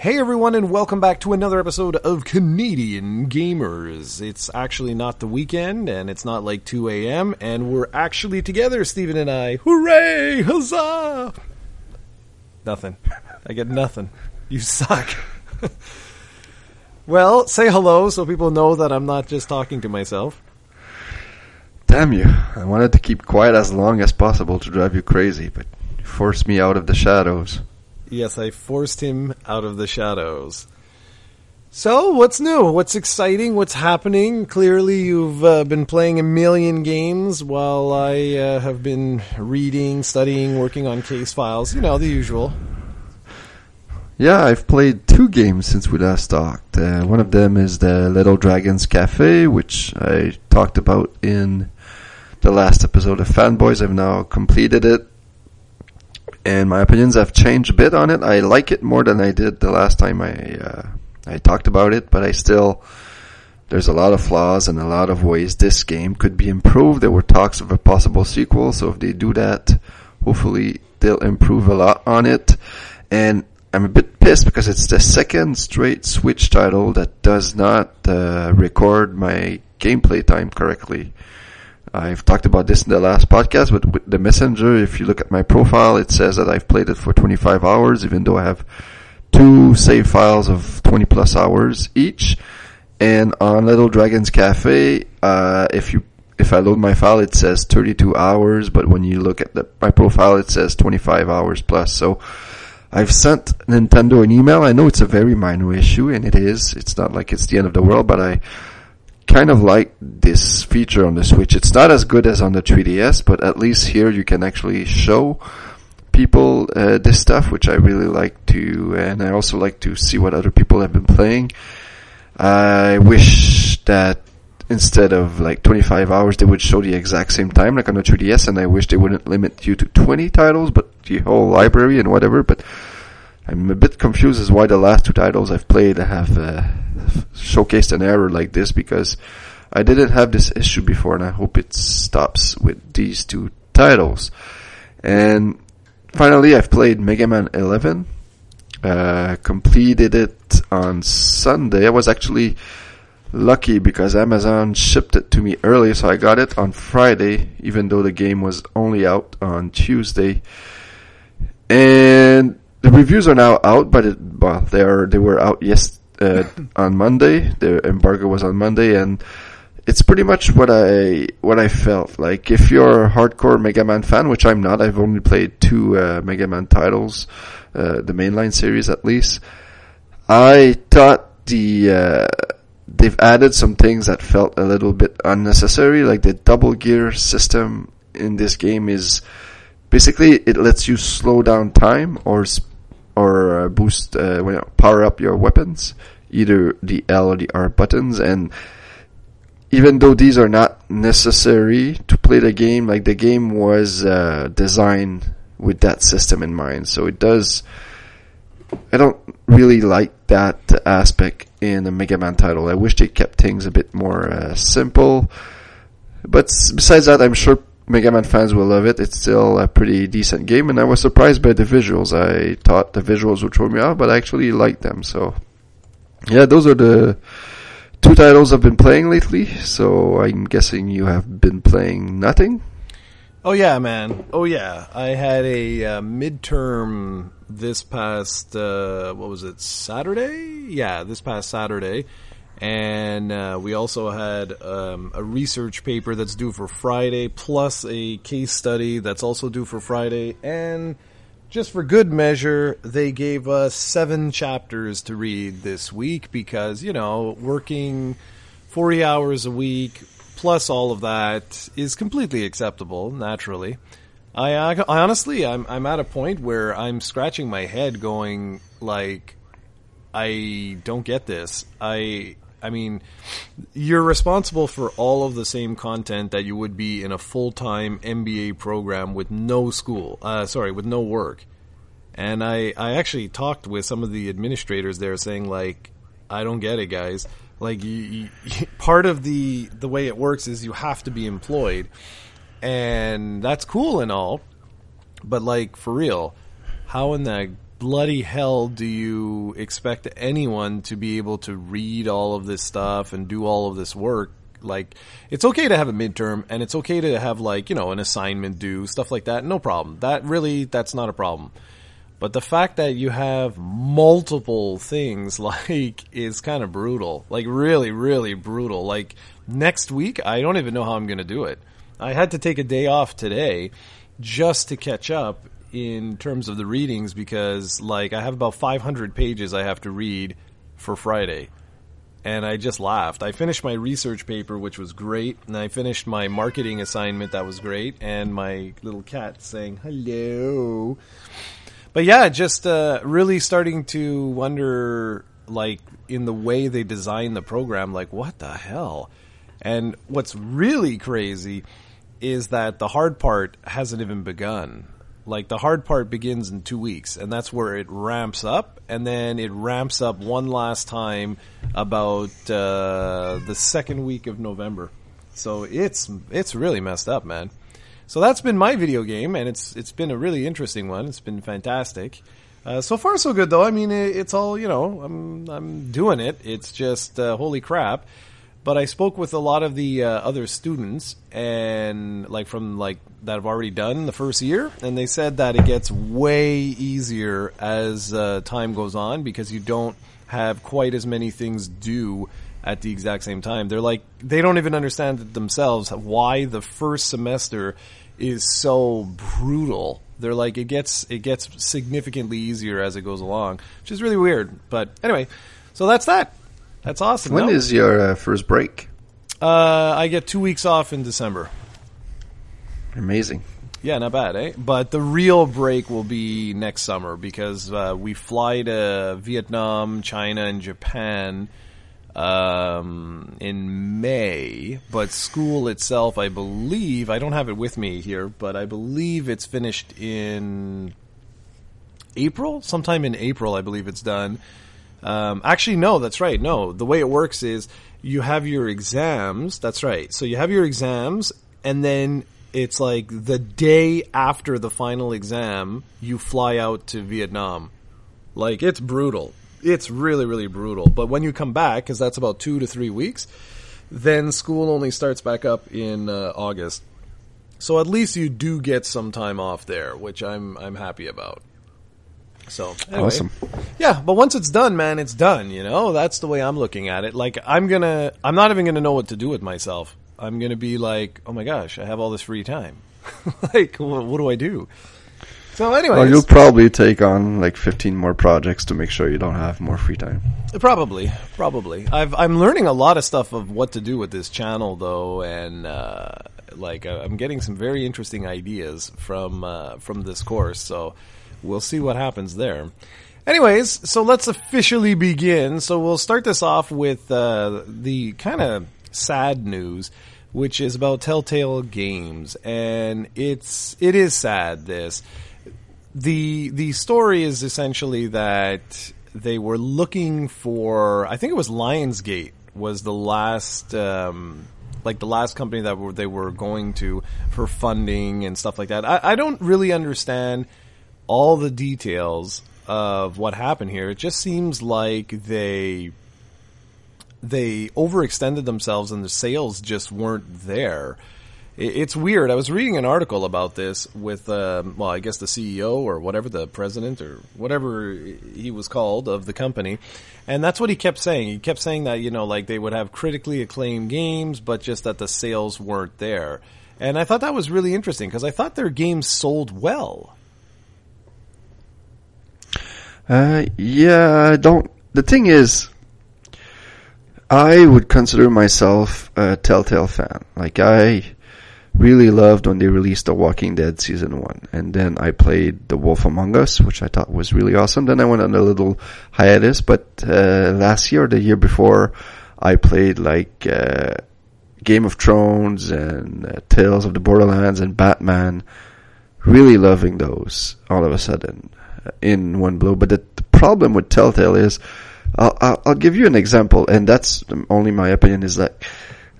Hey everyone, and welcome back to another episode of Canadian Gamers. It's actually not the weekend, and it's not like 2 a.m., and we're actually together, Stephen and I. Hooray! Huzzah! Nothing. I get nothing. You suck. well, say hello so people know that I'm not just talking to myself. Damn you. I wanted to keep quiet as long as possible to drive you crazy, but you forced me out of the shadows. Yes, I forced him out of the shadows. So, what's new? What's exciting? What's happening? Clearly, you've uh, been playing a million games while I uh, have been reading, studying, working on case files. You know, the usual. Yeah, I've played two games since we last talked. Uh, one of them is the Little Dragons Cafe, which I talked about in the last episode of Fanboys. I've now completed it and my opinions have changed a bit on it. I like it more than I did the last time I uh, I talked about it, but I still there's a lot of flaws and a lot of ways this game could be improved. There were talks of a possible sequel, so if they do that, hopefully they'll improve a lot on it. And I'm a bit pissed because it's the second straight Switch title that does not uh, record my gameplay time correctly. I've talked about this in the last podcast, but with the messenger, if you look at my profile, it says that I've played it for 25 hours, even though I have two save files of 20 plus hours each. And on Little Dragons Cafe, uh, if you if I load my file, it says 32 hours, but when you look at the, my profile, it says 25 hours plus. So I've sent Nintendo an email. I know it's a very minor issue, and it is. It's not like it's the end of the world, but I kind of like this feature on the Switch. It's not as good as on the 3DS, but at least here you can actually show people uh, this stuff, which I really like to, and I also like to see what other people have been playing. I wish that instead of like 25 hours, they would show the exact same time, like on the 3DS, and I wish they wouldn't limit you to 20 titles, but the whole library and whatever, but I'm a bit confused as why the last two titles I've played have uh, showcased an error like this because I didn't have this issue before and I hope it stops with these two titles. And finally I've played Mega Man 11, uh, completed it on Sunday. I was actually lucky because Amazon shipped it to me early so I got it on Friday even though the game was only out on Tuesday. And the reviews are now out, but it, well, they are they were out yes uh, on Monday. The embargo was on Monday, and it's pretty much what I what I felt like. If you're a hardcore Mega Man fan, which I'm not, I've only played two uh, Mega Man titles, uh, the mainline series at least. I thought the uh, they've added some things that felt a little bit unnecessary, like the double gear system in this game is basically it lets you slow down time or or uh, boost uh, power up your weapons, either the L or the R buttons. And even though these are not necessary to play the game, like the game was uh, designed with that system in mind, so it does. I don't really like that aspect in a Mega Man title. I wish they kept things a bit more uh, simple. But besides that, I'm sure Mega Man fans will love it. It's still a pretty decent game, and I was surprised by the visuals. I thought the visuals would throw me off, but I actually liked them. So, yeah, those are the two titles I've been playing lately. So I'm guessing you have been playing nothing. Oh yeah, man. Oh yeah. I had a uh, midterm this past uh, what was it Saturday? Yeah, this past Saturday and uh, we also had um, a research paper that's due for Friday, plus a case study that's also due for Friday, and just for good measure, they gave us seven chapters to read this week because you know working forty hours a week plus all of that is completely acceptable. Naturally, I, I honestly I'm I'm at a point where I'm scratching my head, going like. I don't get this. I I mean, you're responsible for all of the same content that you would be in a full time MBA program with no school, uh, sorry, with no work. And I, I actually talked with some of the administrators there saying, like, I don't get it, guys. Like, you, you, part of the, the way it works is you have to be employed. And that's cool and all. But, like, for real, how in the bloody hell do you expect anyone to be able to read all of this stuff and do all of this work? Like, it's okay to have a midterm and it's okay to have like, you know, an assignment due, stuff like that. No problem. That really, that's not a problem. But the fact that you have multiple things like is kind of brutal. Like really, really brutal. Like next week, I don't even know how I'm going to do it. I had to take a day off today just to catch up in terms of the readings because like I have about 500 pages I have to read for Friday. And I just laughed. I finished my research paper, which was great, and I finished my marketing assignment, that was great, and my little cat saying hello. But yeah, just uh, really starting to wonder, like, in the way they design the program, like, what the hell? And what's really crazy is that the hard part hasn't even begun. Like the hard part begins in two weeks, and that's where it ramps up, and then it ramps up one last time about uh, the second week of November. So it's it's really messed up, man. So that's been my video game, and it's it's been a really interesting one. It's been fantastic. Uh, so far, so good though. I mean, it, it's all you know. I'm I'm doing it. It's just uh, holy crap but I spoke with a lot of the uh, other students and like from like that have already done the first year, and they said that it gets way easier as uh, time goes on because you don't have quite as many things due at the exact same time. They're like they don't even understand themselves why the first semester is so brutal. They're like it gets it gets significantly easier as it goes along, which is really weird. But anyway, so that's that. That's awesome. When no? is your uh, first break? Uh, I get two weeks off in December. Amazing. Yeah, not bad, eh? But the real break will be next summer because uh, we fly to Vietnam, China, and Japan um, in May. But school itself, I believe, I don't have it with me here, but I believe it's finished in April. Sometime in April, I believe it's done. Um, actually, no, that's right. No, the way it works is you have your exams. That's right. So you have your exams, and then it's like the day after the final exam, you fly out to Vietnam. Like it's brutal. It's really, really brutal. But when you come back, because that's about two to three weeks, then school only starts back up in uh, August. So at least you do get some time off there, which I'm I'm happy about. So anyway, Awesome. yeah, but once it's done, man, it's done. You know, that's the way I'm looking at it. Like I'm gonna, I'm not even gonna know what to do with myself. I'm gonna be like, oh my gosh, I have all this free time. like, what, what do I do? So anyway, Well, you'll probably take on like 15 more projects to make sure you don't have more free time. Probably, probably. I've I'm learning a lot of stuff of what to do with this channel though, and uh, like I'm getting some very interesting ideas from uh, from this course. So we'll see what happens there. Anyways, so let's officially begin. So we'll start this off with uh, the kind of sad news, which is about Telltale Games, and it's it is sad. This the the story is essentially that they were looking for I think it was Lionsgate was the last um, like the last company that they were going to for funding and stuff like that. I, I don't really understand all the details of what happened here. It just seems like they they overextended themselves and the sales just weren't there. It's weird. I was reading an article about this with, um, well, I guess the CEO or whatever, the president or whatever he was called of the company. And that's what he kept saying. He kept saying that, you know, like they would have critically acclaimed games, but just that the sales weren't there. And I thought that was really interesting because I thought their games sold well. Uh, yeah, I don't. The thing is, I would consider myself a Telltale fan. Like I really loved when they released The Walking Dead season one, and then I played The Wolf Among Us, which I thought was really awesome. Then I went on a little hiatus, but uh, last year the year before, I played like uh, Game of Thrones and uh, Tales of the Borderlands and Batman. Really loving those all of a sudden in one blow. But the, the problem with Telltale is, I'll, I'll, give you an example, and that's only my opinion. Is that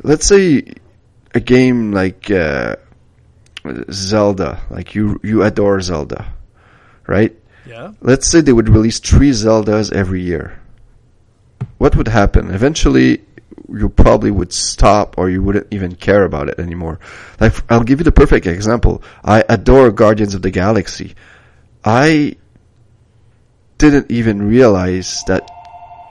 let's say a game like uh, Zelda, like you you adore Zelda, right? Yeah. let's say they would release three Zeldas every year. What would happen? Eventually, you probably would stop or you wouldn't even care about it anymore. Like, I'll give you the perfect example. I adore Guardians of the Galaxy. I didn't even realize that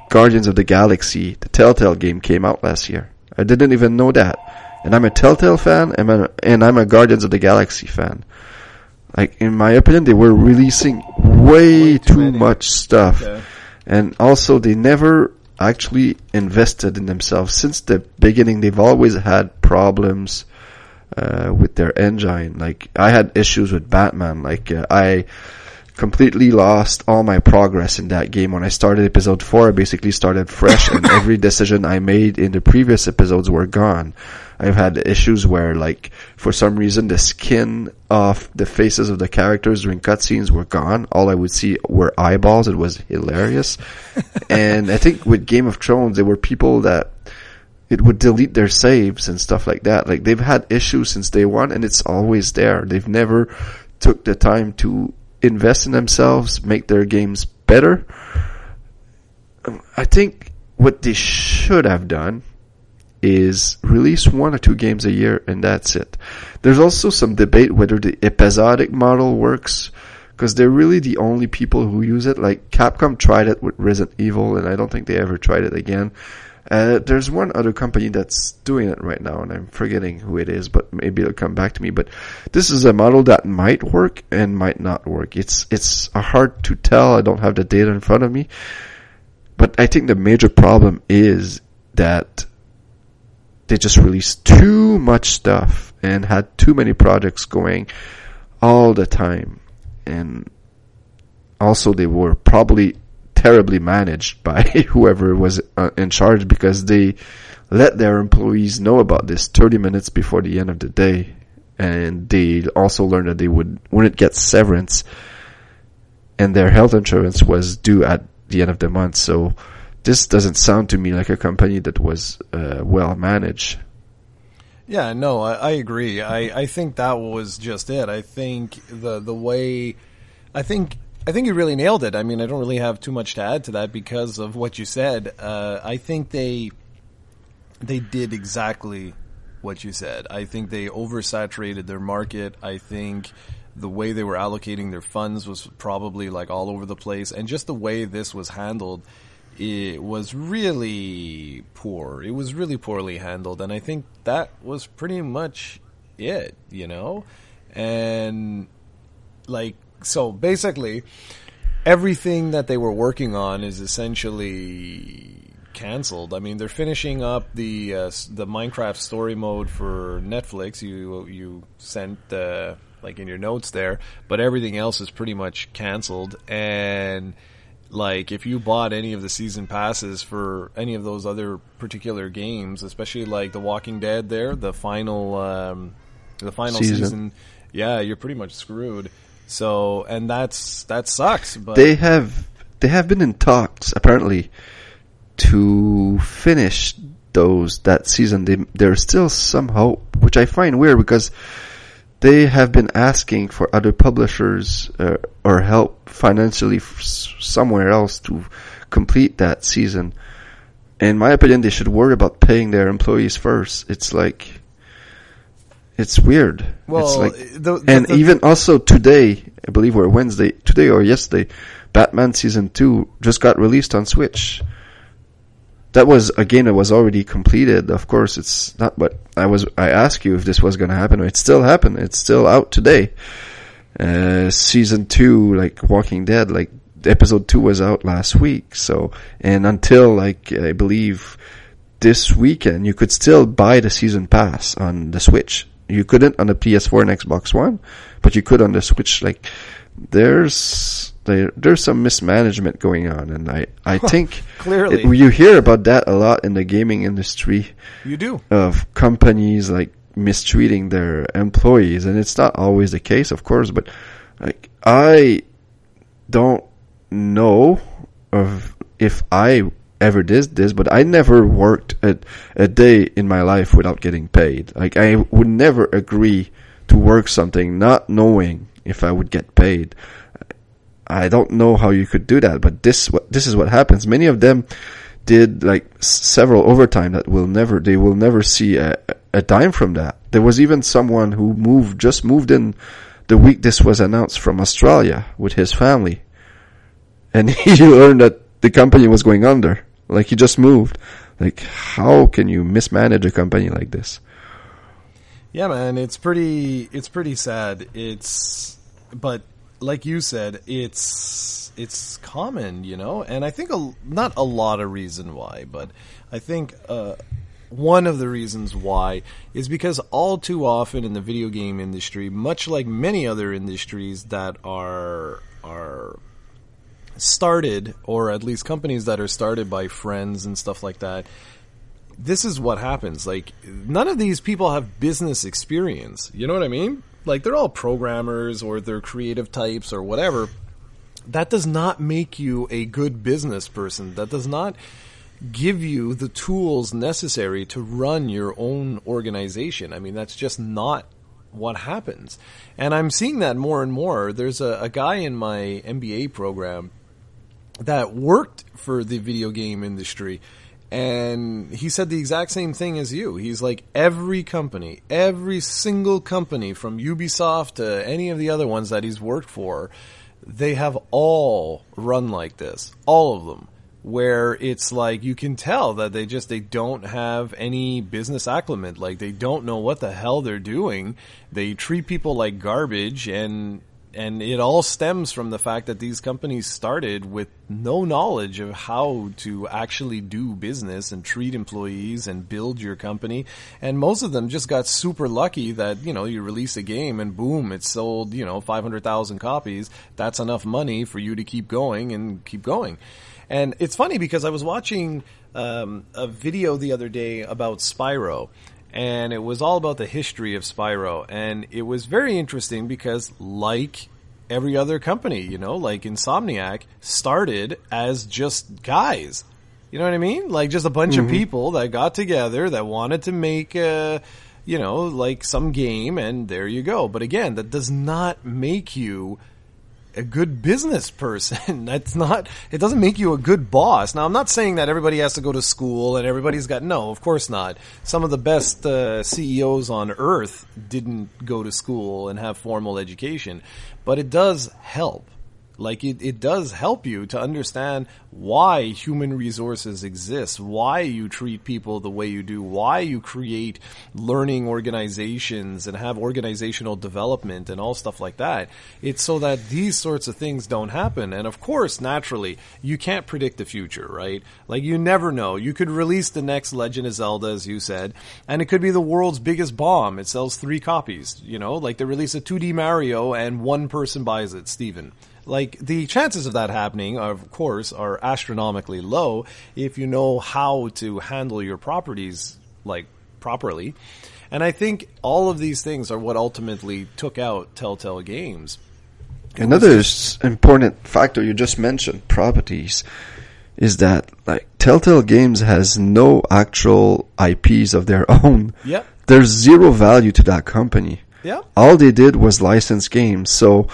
Guardians of the Galaxy, the Telltale game, came out last year. I didn't even know that. And I'm a Telltale fan, and I'm a, and I'm a Guardians of the Galaxy fan. Like, in my opinion, they were releasing way, Way too too much stuff. Okay. And also, they never actually invested in themselves. Since the beginning, they've always had problems uh, with their engine. Like, I had issues with Batman. Like, uh, I completely lost all my progress in that game. When I started episode 4, I basically started fresh, and every decision I made in the previous episodes were gone. I've had issues where, like, for some reason, the skin of the faces of the characters during cutscenes were gone. All I would see were eyeballs. It was hilarious. and I think with Game of Thrones, there were people that it would delete their saves and stuff like that. Like they've had issues since day one, and it's always there. They've never took the time to invest in themselves, make their games better. I think what they should have done is release one or two games a year and that's it. There's also some debate whether the episodic model works because they're really the only people who use it. Like Capcom tried it with Resident Evil and I don't think they ever tried it again. Uh, there's one other company that's doing it right now and I'm forgetting who it is, but maybe it'll come back to me. But this is a model that might work and might not work. It's, it's hard to tell. I don't have the data in front of me. But I think the major problem is that they just released too much stuff and had too many projects going all the time. And also they were probably terribly managed by whoever was uh, in charge because they let their employees know about this 30 minutes before the end of the day. And they also learned that they would, wouldn't get severance and their health insurance was due at the end of the month. So this doesn't sound to me like a company that was uh, well managed. Yeah, no, I, I agree. I, I think that was just it. I think the the way, I think I think you really nailed it. I mean, I don't really have too much to add to that because of what you said. Uh, I think they they did exactly what you said. I think they oversaturated their market. I think the way they were allocating their funds was probably like all over the place, and just the way this was handled it was really poor. It was really poorly handled, and I think that was pretty much it, you know? And, like, so basically, everything that they were working on is essentially canceled. I mean, they're finishing up the uh, the Minecraft story mode for Netflix. You you sent uh, like in your notes there, but everything else is pretty much canceled. And like, if you bought any of the season passes for any of those other particular games, especially like The Walking Dead, there the final um, the final Season. season, yeah, you're pretty much screwed. So, and that's that sucks. But They have they have been in talks apparently to finish those that season. They, there's still some hope, which I find weird because they have been asking for other publishers uh, or help financially somewhere else to complete that season. In my opinion, they should worry about paying their employees first. It's like it's weird. well, it's like the, the- and the- even also today, I believe we're Wednesday, today or yesterday, Batman season two just got released on Switch. That was a game that was already completed. Of course, it's not. But I was I asked you if this was going to happen. It still happened. It's still out today. Uh, season two, like Walking Dead, like episode two was out last week. So and until like I believe this weekend, you could still buy the season pass on the Switch. You couldn't on the PS4 and Xbox One, but you could on the Switch. Like there's there, there's some mismanagement going on, and I I think clearly. it- you hear about that a lot in the gaming industry you do. of companies like mistreating their employees, and it's not always the case, of course. But like I don't know of if I ever did this, but I never worked a, a day in my life without getting paid. Like I would never agree to work something not knowing if I would get paid. I don't know how you could do that, but this this is what happens. Many of them did like several overtime that will never they will never see a, a dime from that. There was even someone who moved just moved in the week this was announced from Australia with his family, and he learned that the company was going under. Like he just moved. Like how can you mismanage a company like this? Yeah, man, it's pretty it's pretty sad. It's but like you said, it's it's common, you know, and I think a, not a lot of reason why, but I think uh, one of the reasons why is because all too often in the video game industry, much like many other industries that are are started or at least companies that are started by friends and stuff like that this is what happens. Like none of these people have business experience. You know what i mean? Like they're all programmers or they're creative types or whatever. That does not make you a good business person. That does not give you the tools necessary to run your own organization. I mean that's just not what happens. And i'm seeing that more and more. There's a, a guy in my mba program that worked for the video game industry and he said the exact same thing as you. He's like every company, every single company from Ubisoft to any of the other ones that he's worked for, they have all run like this. All of them. Where it's like you can tell that they just they don't have any business acumen. Like they don't know what the hell they're doing. They treat people like garbage and and it all stems from the fact that these companies started with no knowledge of how to actually do business and treat employees and build your company. And most of them just got super lucky that, you know, you release a game and boom, it sold, you know, 500,000 copies. That's enough money for you to keep going and keep going. And it's funny because I was watching um, a video the other day about Spyro and it was all about the history of Spyro, and it was very interesting because, like every other company, you know, like Insomniac started as just guys. You know what I mean? Like just a bunch mm-hmm. of people that got together that wanted to make a, you know, like some game, and there you go. But again, that does not make you a good business person. That's not, it doesn't make you a good boss. Now, I'm not saying that everybody has to go to school and everybody's got, no, of course not. Some of the best uh, CEOs on earth didn't go to school and have formal education, but it does help. Like it, it does help you to understand why human resources exist, why you treat people the way you do, why you create learning organizations and have organizational development and all stuff like that. It's so that these sorts of things don't happen. And of course, naturally, you can't predict the future, right? Like you never know. You could release the next Legend of Zelda, as you said, and it could be the world's biggest bomb. It sells three copies, you know, like they release a 2D Mario and one person buys it, Stephen. Like the chances of that happening, of course, are astronomically low if you know how to handle your properties like properly. And I think all of these things are what ultimately took out Telltale Games. Another important factor you just mentioned, properties, is that like Telltale Games has no actual IPs of their own. Yeah. There's zero value to that company. Yeah. All they did was license games. So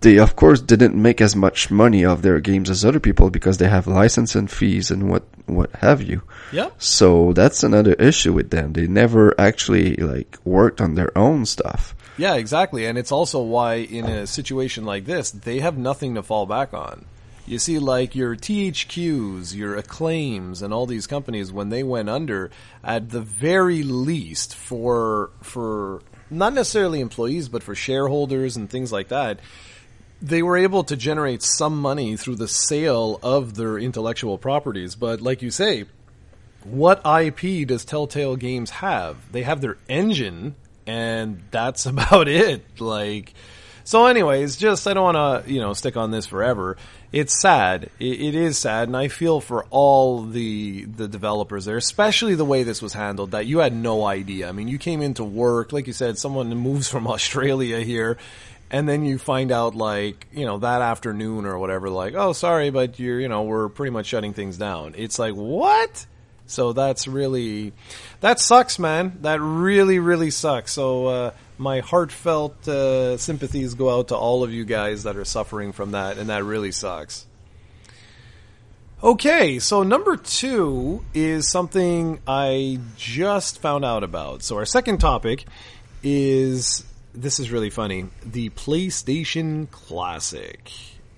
they of course didn't make as much money of their games as other people because they have licensing fees and what what have you. Yeah. So that's another issue with them. They never actually like worked on their own stuff. Yeah, exactly. And it's also why in a situation like this, they have nothing to fall back on. You see, like your THQs, your Acclaims, and all these companies, when they went under, at the very least, for for not necessarily employees, but for shareholders and things like that, they were able to generate some money through the sale of their intellectual properties. But like you say, what IP does Telltale Games have? They have their engine, and that's about it. Like, so, anyways, just I don't want to you know stick on this forever. It's sad. It, it is sad, and I feel for all the the developers there, especially the way this was handled. That you had no idea. I mean, you came into work, like you said, someone moves from Australia here and then you find out like you know that afternoon or whatever like oh sorry but you're you know we're pretty much shutting things down it's like what so that's really that sucks man that really really sucks so uh, my heartfelt uh, sympathies go out to all of you guys that are suffering from that, and that really sucks. Okay, so number two is something I just found out about. So our second topic is this is really funny the PlayStation Classic.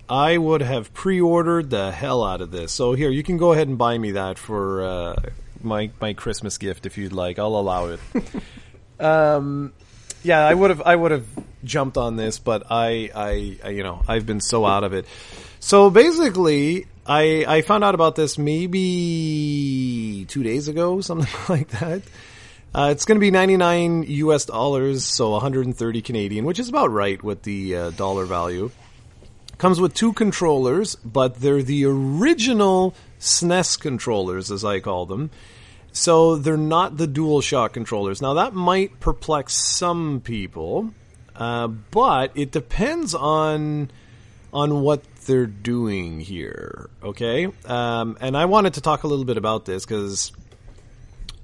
I would have pre-ordered the hell out of this. So here, you can go ahead and buy me that for uh, my my Christmas gift if you'd like. I'll allow it. um, yeah, I would have I would have jumped on this, but I, I I you know I've been so out of it. So basically, I I found out about this maybe two days ago, something like that. Uh, it's going to be 99 US dollars, so 130 Canadian, which is about right with the uh, dollar value. Comes with two controllers, but they're the original SNES controllers, as I call them. So they're not the DualShock controllers. Now that might perplex some people, uh, but it depends on on what they're doing here. Okay, um, and I wanted to talk a little bit about this because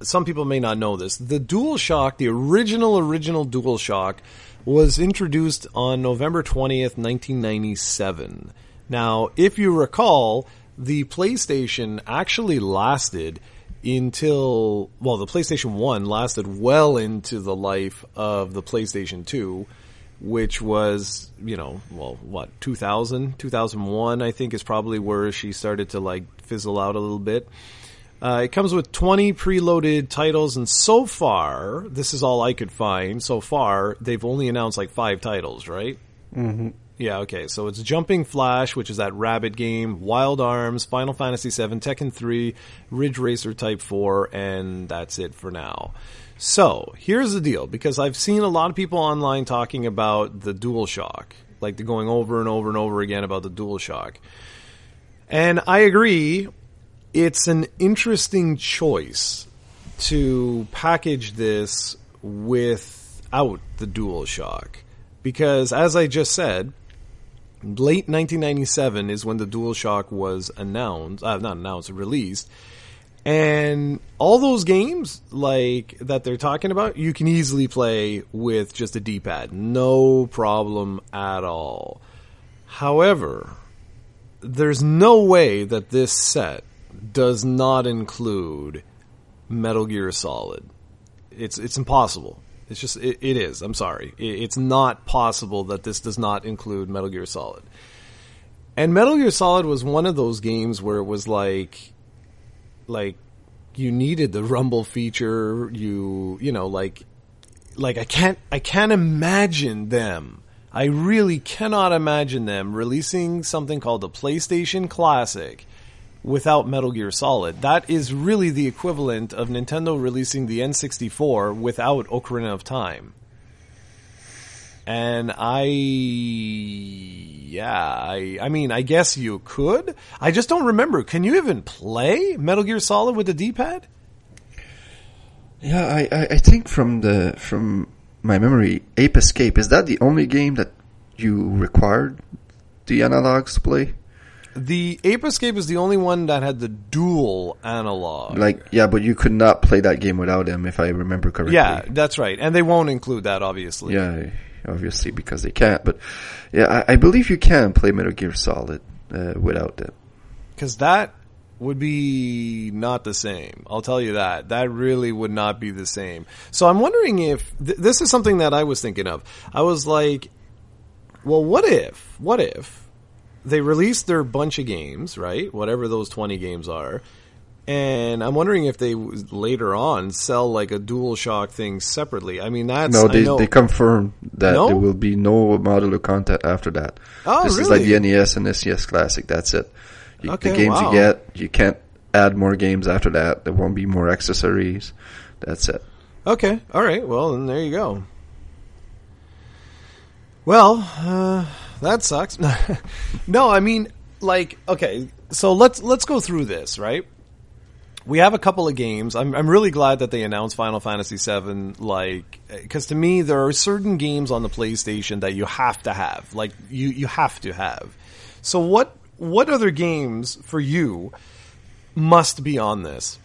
some people may not know this. The DualShock, the original original DualShock, was introduced on November 20th, 1997. Now, if you recall, the PlayStation actually lasted until, well, the PlayStation 1 lasted well into the life of the PlayStation 2, which was, you know, well, what, 2000, 2001, I think is probably where she started to like fizzle out a little bit. Uh, it comes with 20 preloaded titles, and so far, this is all I could find. So far, they've only announced like five titles, right? Mm-hmm. Yeah, okay. So it's Jumping Flash, which is that rabbit game, Wild Arms, Final Fantasy VII, Tekken 3, Ridge Racer Type 4, and that's it for now. So here's the deal, because I've seen a lot of people online talking about the DualShock, like they're going over and over and over again about the DualShock. And I agree, it's an interesting choice to package this without the DualShock. Because as I just said, late 1997 is when the DualShock was announced, uh, not announced, released. And all those games like that they're talking about, you can easily play with just a D-pad. No problem at all. However, there's no way that this set does not include Metal Gear Solid. It's it's impossible. It's just it, it is. I'm sorry. It, it's not possible that this does not include Metal Gear Solid. And Metal Gear Solid was one of those games where it was like like you needed the rumble feature, you you know like like I can't I can't imagine them. I really cannot imagine them releasing something called the PlayStation Classic without Metal Gear Solid. That is really the equivalent of Nintendo releasing the N64 without Ocarina of Time. And I, yeah, I, I mean, I guess you could. I just don't remember. Can you even play Metal Gear Solid with a D-pad? Yeah, I, I, I think from the from my memory, Ape Escape is that the only game that you required the analogs to play? The Ape Escape is the only one that had the dual analog. Like, yeah, but you could not play that game without them, if I remember correctly. Yeah, that's right. And they won't include that, obviously. Yeah, obviously because they can't. But yeah, I, I believe you can play Metal Gear Solid uh, without them. Because that would be not the same. I'll tell you that. That really would not be the same. So I'm wondering if th- this is something that I was thinking of. I was like, well, what if, what if they released their bunch of games, right? Whatever those 20 games are. And I'm wondering if they later on sell like a DualShock thing separately. I mean, that's No, they, I know, they confirmed that No? there will be no modular content after that. Oh, this is like the NES and SNES Classic. That's it. You, Okay, the games wow. you get, you can't add more games after that. There won't be more accessories. That's it. Okay, all right. Well, then there you go. Well, uh, that sucks. no, I mean, like, okay. So let's let's go through this, right? We have a couple of games. I'm I'm really glad that they announced Final Fantasy VII, like, eh, because to me there are certain games on the PlayStation that you have to have, like you you have to have. So what what other games for you must be on this?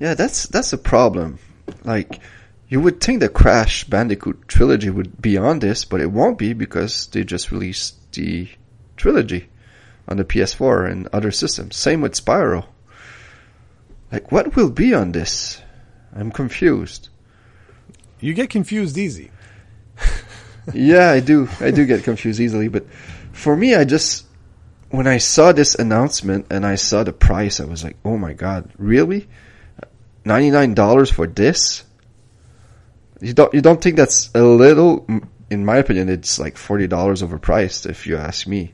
Yeah, that's that's a problem. Like You would think the Crash Bandicoot trilogy would be on this, but it won't be because they just released the trilogy on the PS4 and other systems. Same with Spyro. Like, what will be on this? I'm confused. You get confused easy. yeah, I do. I do get confused easily, but for me, I just when I saw this announcement and I saw the price, I was like, "Oh my god, really? Ninety nine dollars for this?" You don't you don't think that's a little? In my opinion, it's like forty dollars overpriced. If you ask me.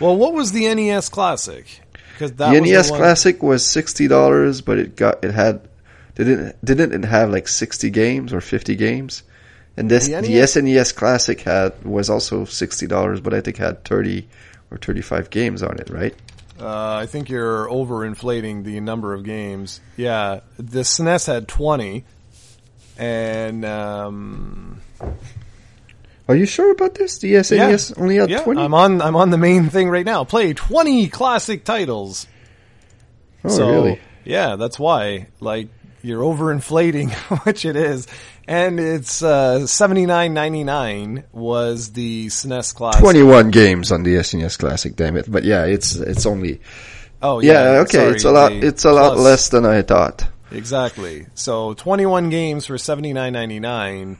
Well, what was the NES Classic? Because the NES the Classic was sixty dollars, but it got it had didn't didn't it have like sixty games or fifty games? And this the, NES? the SNES Classic had was also sixty dollars, but I think had thirty or thirty five games on it, right? Uh, I think you're overinflating the number of games. Yeah, the SNES had twenty, and um, are you sure about this? The SNES yeah. only had yeah, twenty. I'm on. I'm on the main thing right now. Play twenty classic titles. Oh, so, really? Yeah, that's why. Like you're overinflating much it is, and it's uh, seventy nine ninety nine was the SNES Classic. Twenty one games on the SNES Classic. Damn it! But yeah, it's it's only. Oh yeah, yeah okay. Sorry, it's a lot. It's a lot less than I thought. Exactly. So twenty one games for seventy nine ninety nine,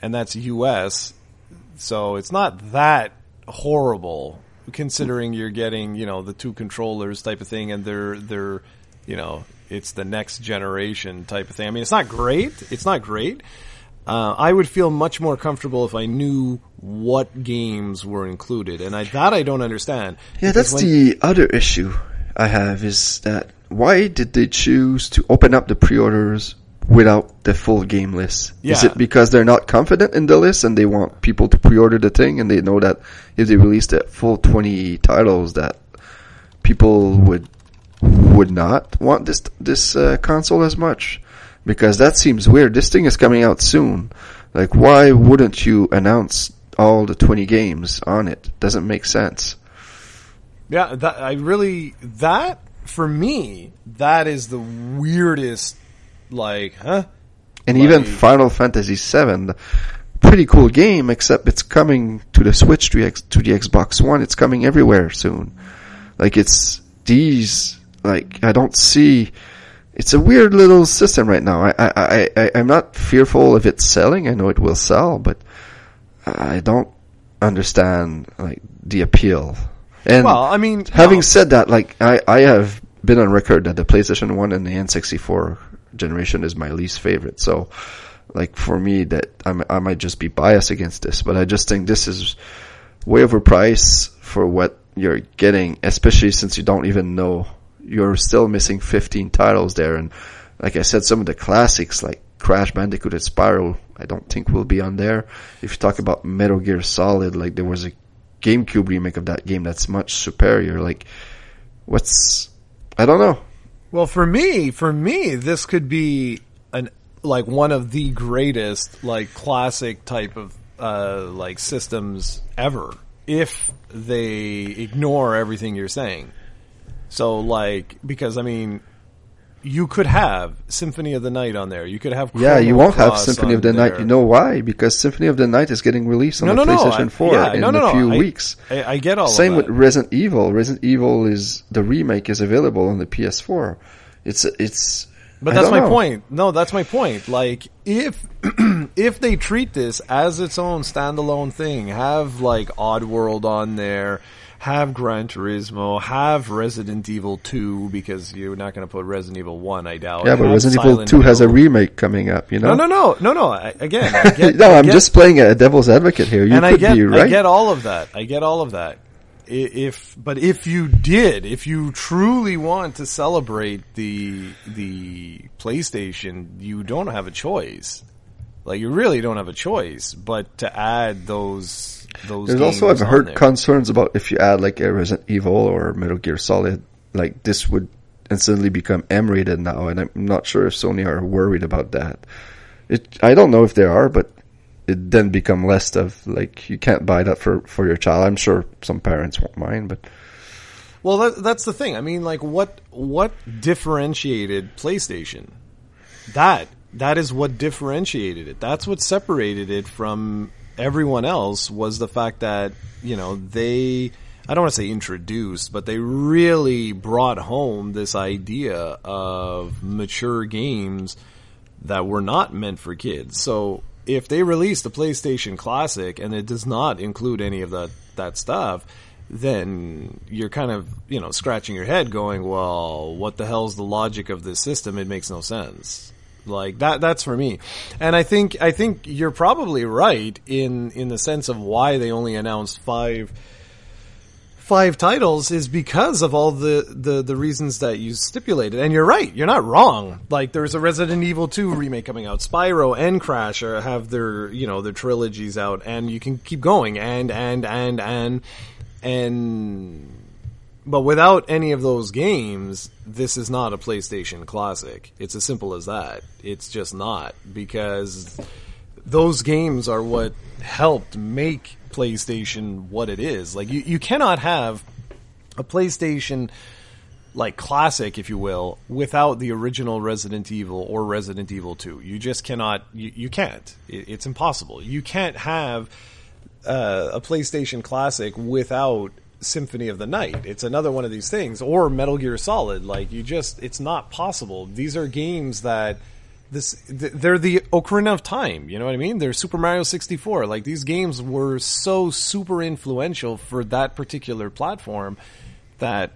and that's US. So it's not that horrible considering you're getting you know the two controllers type of thing, and they're they're you know it's the next generation type of thing. I mean, it's not great. It's not great. Uh, I would feel much more comfortable if I knew what games were included, and I, that I don't understand. Yeah, that's when, the other issue I have is that why did they choose to open up the pre-orders without the full game list? Yeah. Is it because they're not confident in the list and they want people to pre-order the thing and they know that if they release the full 20 titles that people would would not want this this uh, console as much because that seems weird. This thing is coming out soon. Like, why wouldn't you announce all the 20 games on it? Doesn't make sense. Yeah, that, I really that for me that is the weirdest. Like, huh? And like, even Final Fantasy VII, pretty cool game, except it's coming to the Switch to, to the Xbox One. It's coming everywhere soon. Like, it's these like I don't see. It's a weird little system right now. I, I, I, I'm not fearful of it selling. I know it will sell, but I don't understand like the appeal. And well, I mean, having no. said that, like I, I have been on record that the PlayStation One and the N64 generation is my least favorite. So, like for me, that I'm, I might just be biased against this, but I just think this is way overpriced for what you're getting, especially since you don't even know you're still missing 15 titles there. And like I said, some of the classics like Crash Bandicoot and Spyro, I don't think will be on there. If you talk about Metal Gear Solid, like there was a GameCube remake of that game that's much superior. Like, what's, I don't know. Well, for me, for me, this could be an, like one of the greatest, like classic type of, uh, like systems ever if they ignore everything you're saying. So like because I mean you could have Symphony of the Night on there. You could have Chrono yeah. You won't have Symphony of the there. Night. You know why? Because Symphony of the Night is getting released on no, the no, PlayStation no. 4 yeah, in a few I, weeks. I, I, get all. Same with Resident Evil. Resident Evil is the remake is available on the PS4. It's it's. But that's my know. point. No, that's my point. Like if if they treat this as its own standalone thing, have like Oddworld on there have Gran Turismo, have Resident Evil 2 because you're not going to put Resident Evil 1, I doubt. Yeah, but have Resident Silent Evil 2 Hill. has a remake coming up, you know? No, no, no, no, no. I, again, I get, no, I'm get, just playing a devil's advocate here. You and could I get, be right. I get all of that. I get all of that. If, but if you did, if you truly want to celebrate the, the PlayStation, you don't have a choice. Like you really don't have a choice but to add those those. There's also I've heard there. concerns about if you add like a Resident Evil or Metal Gear Solid, like this would instantly become M-rated now, and I'm not sure if Sony are worried about that. It I don't know if they are, but it then become less of like you can't buy that for for your child. I'm sure some parents won't mind, but. Well, that, that's the thing. I mean, like, what what differentiated PlayStation? That That is what differentiated it. That's what separated it from everyone else was the fact that, you know, they I don't want to say introduced, but they really brought home this idea of mature games that were not meant for kids. So if they release the PlayStation Classic and it does not include any of that that stuff, then you're kind of you know scratching your head, going, "Well, what the hell's the logic of this system? It makes no sense." Like that that's for me. And I think I think you're probably right in in the sense of why they only announced 5 five titles is because of all the, the, the reasons that you stipulated. And you're right. You're not wrong. Like there's a Resident Evil 2 remake coming out. Spyro and Crash have their, you know, their trilogies out and you can keep going and, and, and, and, and, but without any of those games, this is not a PlayStation classic. It's as simple as that. It's just not because those games are what helped make PlayStation what it is. Like you, you cannot have a PlayStation like classic, if you will, without the original Resident Evil or Resident Evil 2. You just cannot, you, you can't. It, it's impossible. You can't have uh, a PlayStation classic without Symphony of the Night. It's another one of these things. Or Metal Gear Solid. Like, you just, it's not possible. These are games that this they're the Ocarina of Time. You know what I mean? They're Super Mario 64. Like these games were so super influential for that particular platform that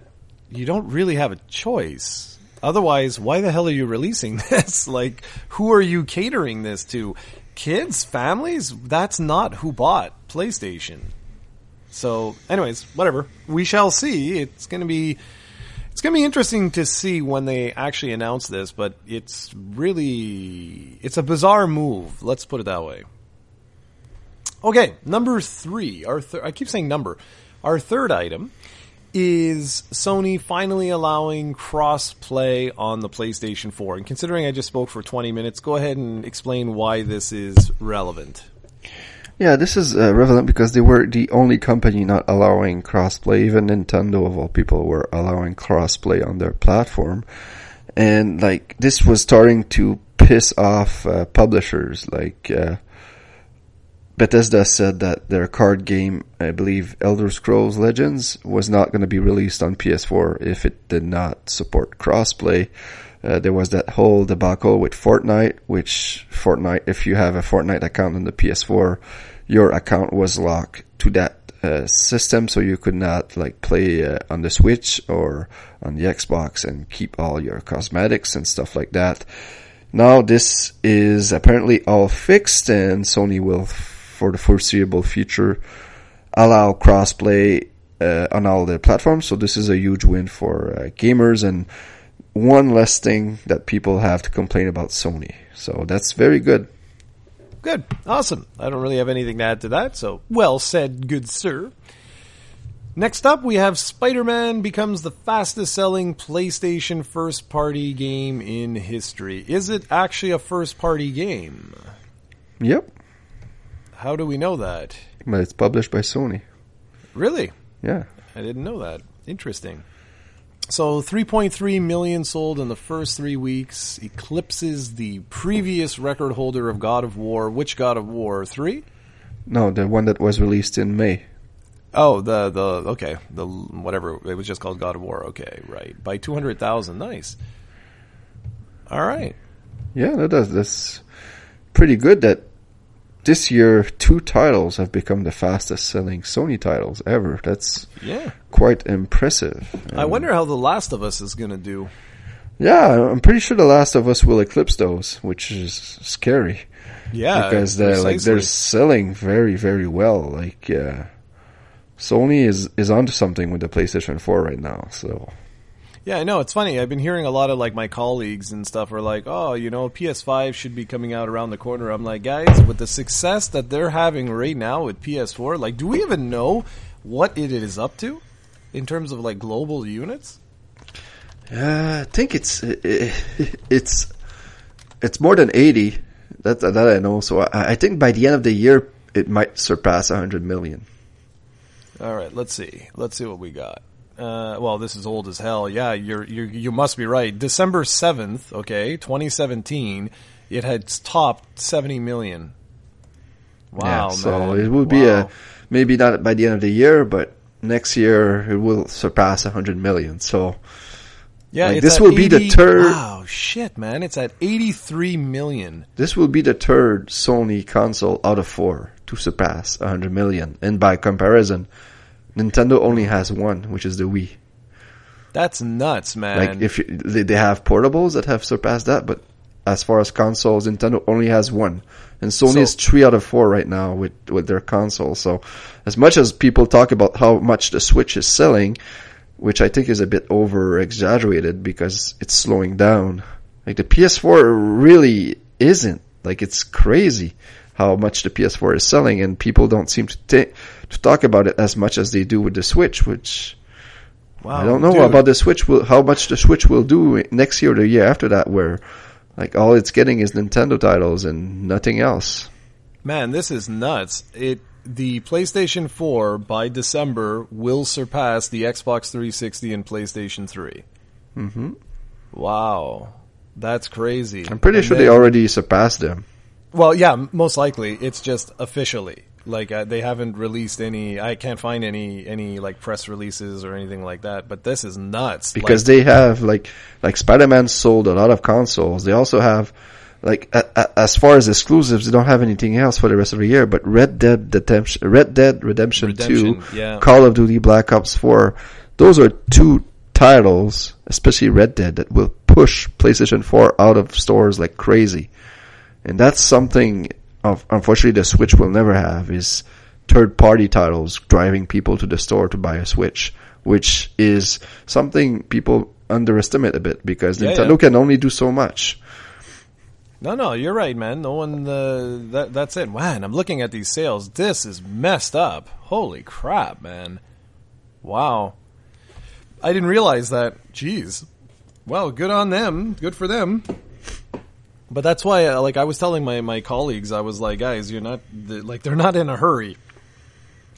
you don't really have a choice. Otherwise, why the hell are you releasing this? like, who are you catering this to? Kids, families? That's not who bought PlayStation. So, anyways, whatever. We shall see. It's going to be it's going to be interesting to see when they actually announce this, but it's really it's a bizarre move. Let's put it that way. Okay, number three. Our th- I keep saying number. Our third item is Sony finally allowing cross-play on the PlayStation 4. And considering I just spoke for 20 minutes, go ahead and explain why this is relevant. Yeah, this is uh, relevant because they were the only company not allowing crossplay. Even Nintendo, of all people, were allowing crossplay on their platform, and like this was starting to piss off uh, publishers. Like uh, Bethesda said that their card game, I believe, Elder Scrolls Legends, was not going to be released on PS4 if it did not support crossplay. Uh, there was that whole debacle with Fortnite, which Fortnite, if you have a Fortnite account on the PS4, your account was locked to that uh, system, so you could not like play uh, on the Switch or on the Xbox and keep all your cosmetics and stuff like that. Now this is apparently all fixed, and Sony will, for the foreseeable future, allow crossplay uh, on all the platforms. So this is a huge win for uh, gamers and one less thing that people have to complain about Sony. So that's very good. Good. Awesome. I don't really have anything to add to that, so well said, good sir. Next up, we have Spider Man becomes the fastest selling PlayStation first party game in history. Is it actually a first party game? Yep. How do we know that? But it's published by Sony. Really? Yeah. I didn't know that. Interesting. So 3.3 million sold in the first three weeks, eclipses the previous record holder of God of War. Which God of War? Three? No, the one that was released in May. Oh, the the okay, the whatever it was just called God of War. Okay, right by two hundred thousand. Nice. All right. Yeah, that does. That's pretty good. That this year, two titles have become the fastest selling Sony titles ever. That's yeah, quite impressive. I um, wonder how The Last of Us is going to do. Yeah, I'm pretty sure The Last of Us will eclipse those, which is scary. Yeah, because they're like they're selling very very well. Like uh, Sony is is onto something with the PlayStation 4 right now. So yeah, I know. It's funny. I've been hearing a lot of like my colleagues and stuff are like, oh, you know, PS5 should be coming out around the corner. I'm like, guys, with the success that they're having right now with PS4, like, do we even know what it is up to in terms of like global units? Uh, I think it's it's it's more than 80. That that I know. So I, I think by the end of the year, it might surpass 100 million. All right, let's see. Let's see what we got. Uh, well, this is old as hell. Yeah, you're, you're you must be right. December seventh, okay, 2017. It had topped 70 million. Wow, yeah, so it will be a maybe not by the end of the year, but next year it will surpass 100 million. So Yeah, Like, this will be the third- Wow, shit, man! It's at eighty-three million. this will be the third Sony console out of four to surpass 100 million. And by comparison, Nintendo only has one, which is the Wii. That's nuts, man. Like if you, they, they have portables that have surpassed that, but as far as consoles, Nintendo only has one, and Sony So- is three out of four right now with with their console. So, as much as people talk about how much the Switch is selling, which I think is a bit over exaggerated because it's slowing down. Like the PS4 really isn't. Like it's crazy how much the PS4 is selling, and people don't seem to ta- to talk about it as much as they do with the Switch, which. wow, I don't know dude. about the Switch. Will how much the Switch will do next year or the year after that, where like all it's getting is Nintendo titles and nothing else. Man, this is nuts. It the PlayStation 4 by December will surpass the Xbox 360 and PlayStation 3. Mm-hmm. Wow. That's crazy. I'm pretty And sure then- they already surpassed them. Well, yeah, most likely. It's just officially. Like uh, they haven't released any I can't find any any like press releases or anything like that, but this is nuts. because Like, they have like like Spider-Man sold a lot of consoles. They also have like a, a, as far as exclusives, they don't have anything else for the rest of the year. But Red Dead Redemption, Red Dead Redemption, Redemption, Two, yeah. Call of Duty Black Ops Four, those are two titles, especially Red Dead, that will push PlayStation Four out of stores like crazy. And that's something of unfortunately the Switch will never have is third party titles driving people to the store to buy a Switch, which is something people underestimate a bit because Yeah, Nintendo yeah. can only do so much. No, no, you're right, man. No one uh, that that's it. Man, I'm looking at these sales. This is messed up. Holy crap, man. Wow. I didn't realize that. Jeez. Well, good on them. Good for them. But that's why, uh, like, I was telling my, my colleagues, I was like, guys, you're not, th- like, they're not in a hurry.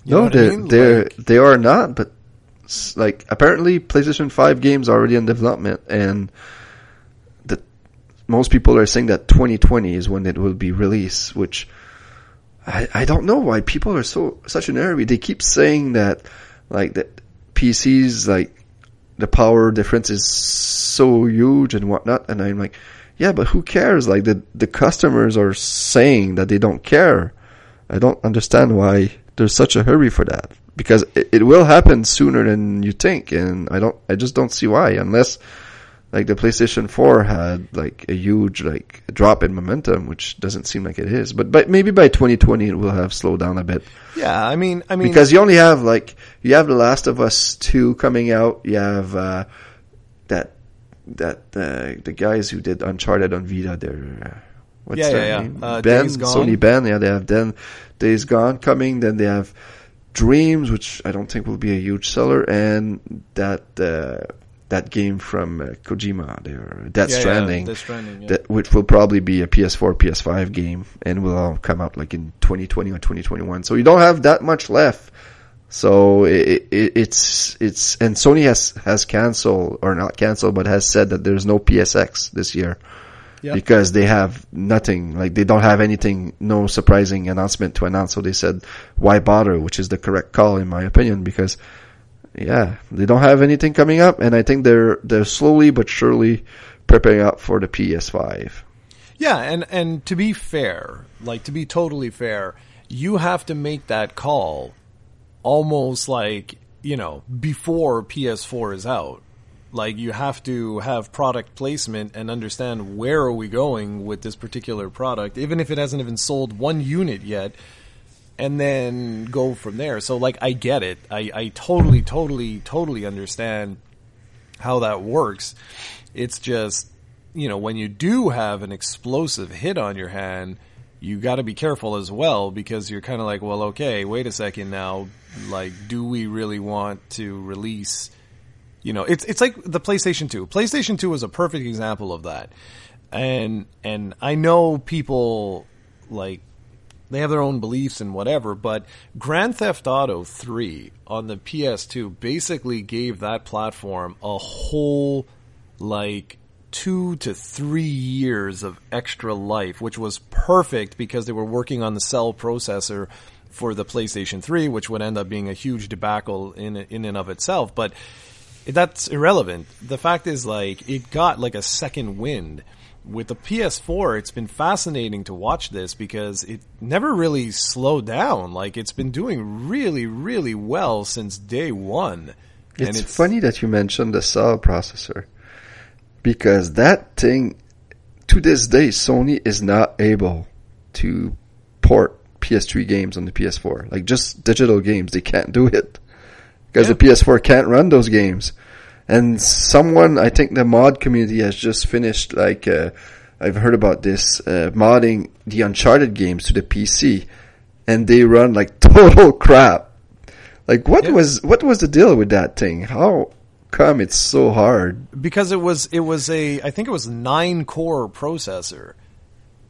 You no, they're mean? they're Like- they are not, but like apparently PlayStation Five games are already in development, and the most people are saying that 2020 is when it will be released, which I I don't know why people are so such in a hurry. They keep saying that like that PCs like the power difference is so huge and whatnot, and I'm like, yeah, but who cares? Like the the customers are saying that they don't care. I don't understand why there's such a hurry for that because it, it will happen sooner than you think, and I don't, I just don't see why unless like the PlayStation 4 had like a huge like drop in momentum, which doesn't seem like it is. But but maybe by 2020 it will have slowed down a bit yeah, I mean, I mean, because you only have like you have The Last of Us 2 coming out. You have uh, that that uh, the guys who did Uncharted on Vita. They're uh, what's Yeah, their yeah, yeah. name? Uh, Bend. Sony Bend. Yeah, they have then Days Gone coming. Then they have Dreams, which I don't think will be a huge seller, and that uh, that game from uh, Kojima, their Death yeah, yeah, Stranding Death Stranding, yeah. that which will probably be a PS4, PS5 game, and will all come out like in 2020 or 2021. So you don't have that much left. So it, it, it's it's and Sony has has canceled or not canceled, but has said that there's no PSX this year Yeah. because they have nothing. Like they don't have anything, no surprising announcement to announce. So they said, why bother? Which is the correct call in my opinion because yeah, they don't have anything coming up, and I think they're they're slowly but surely preparing up for the PS5. Yeah, and and to be fair, like to be totally fair, you have to make that call almost like, you know, before PS4 is out. Like you have to have product placement and understand where are we going with this particular product even if it hasn't even sold one unit yet and then go from there. So like I get it. I I totally totally totally understand how that works. It's just, you know, when you do have an explosive hit on your hand, you got to be careful as well because you're kind of like, well, okay, wait a second now. Like, do we really want to release? You know, it's it's like the PlayStation 2. PlayStation 2 is a perfect example of that. And and I know people like they have their own beliefs and whatever, but Grand Theft Auto 3 on the PS2 basically gave that platform a whole, like, two to three years of extra life, which was perfect because they were working on the cell processor for the PlayStation 3, which would end up being a huge debacle in, in and of itself. But that's irrelevant. The fact is, like, it got like a second wind with the PS4, it's been fascinating to watch this because it never really slowed down. Like it's been doing really, really well since day one. It's, it's, funny that you mentioned the cell processor because that thing, to this day, Sony is not able to port PS3 games on the PS4. Like just digital games, they can't do it because yeah. the PS4 can't run those games. And someone, I think the mod community has just finished like, uh, I've heard about this, uh, modding the Uncharted games to the PC and they run like total crap. Like what yeah. was, what was the deal with that thing? How come it's so hard? Because it was, it was a, I think it was nine core processor.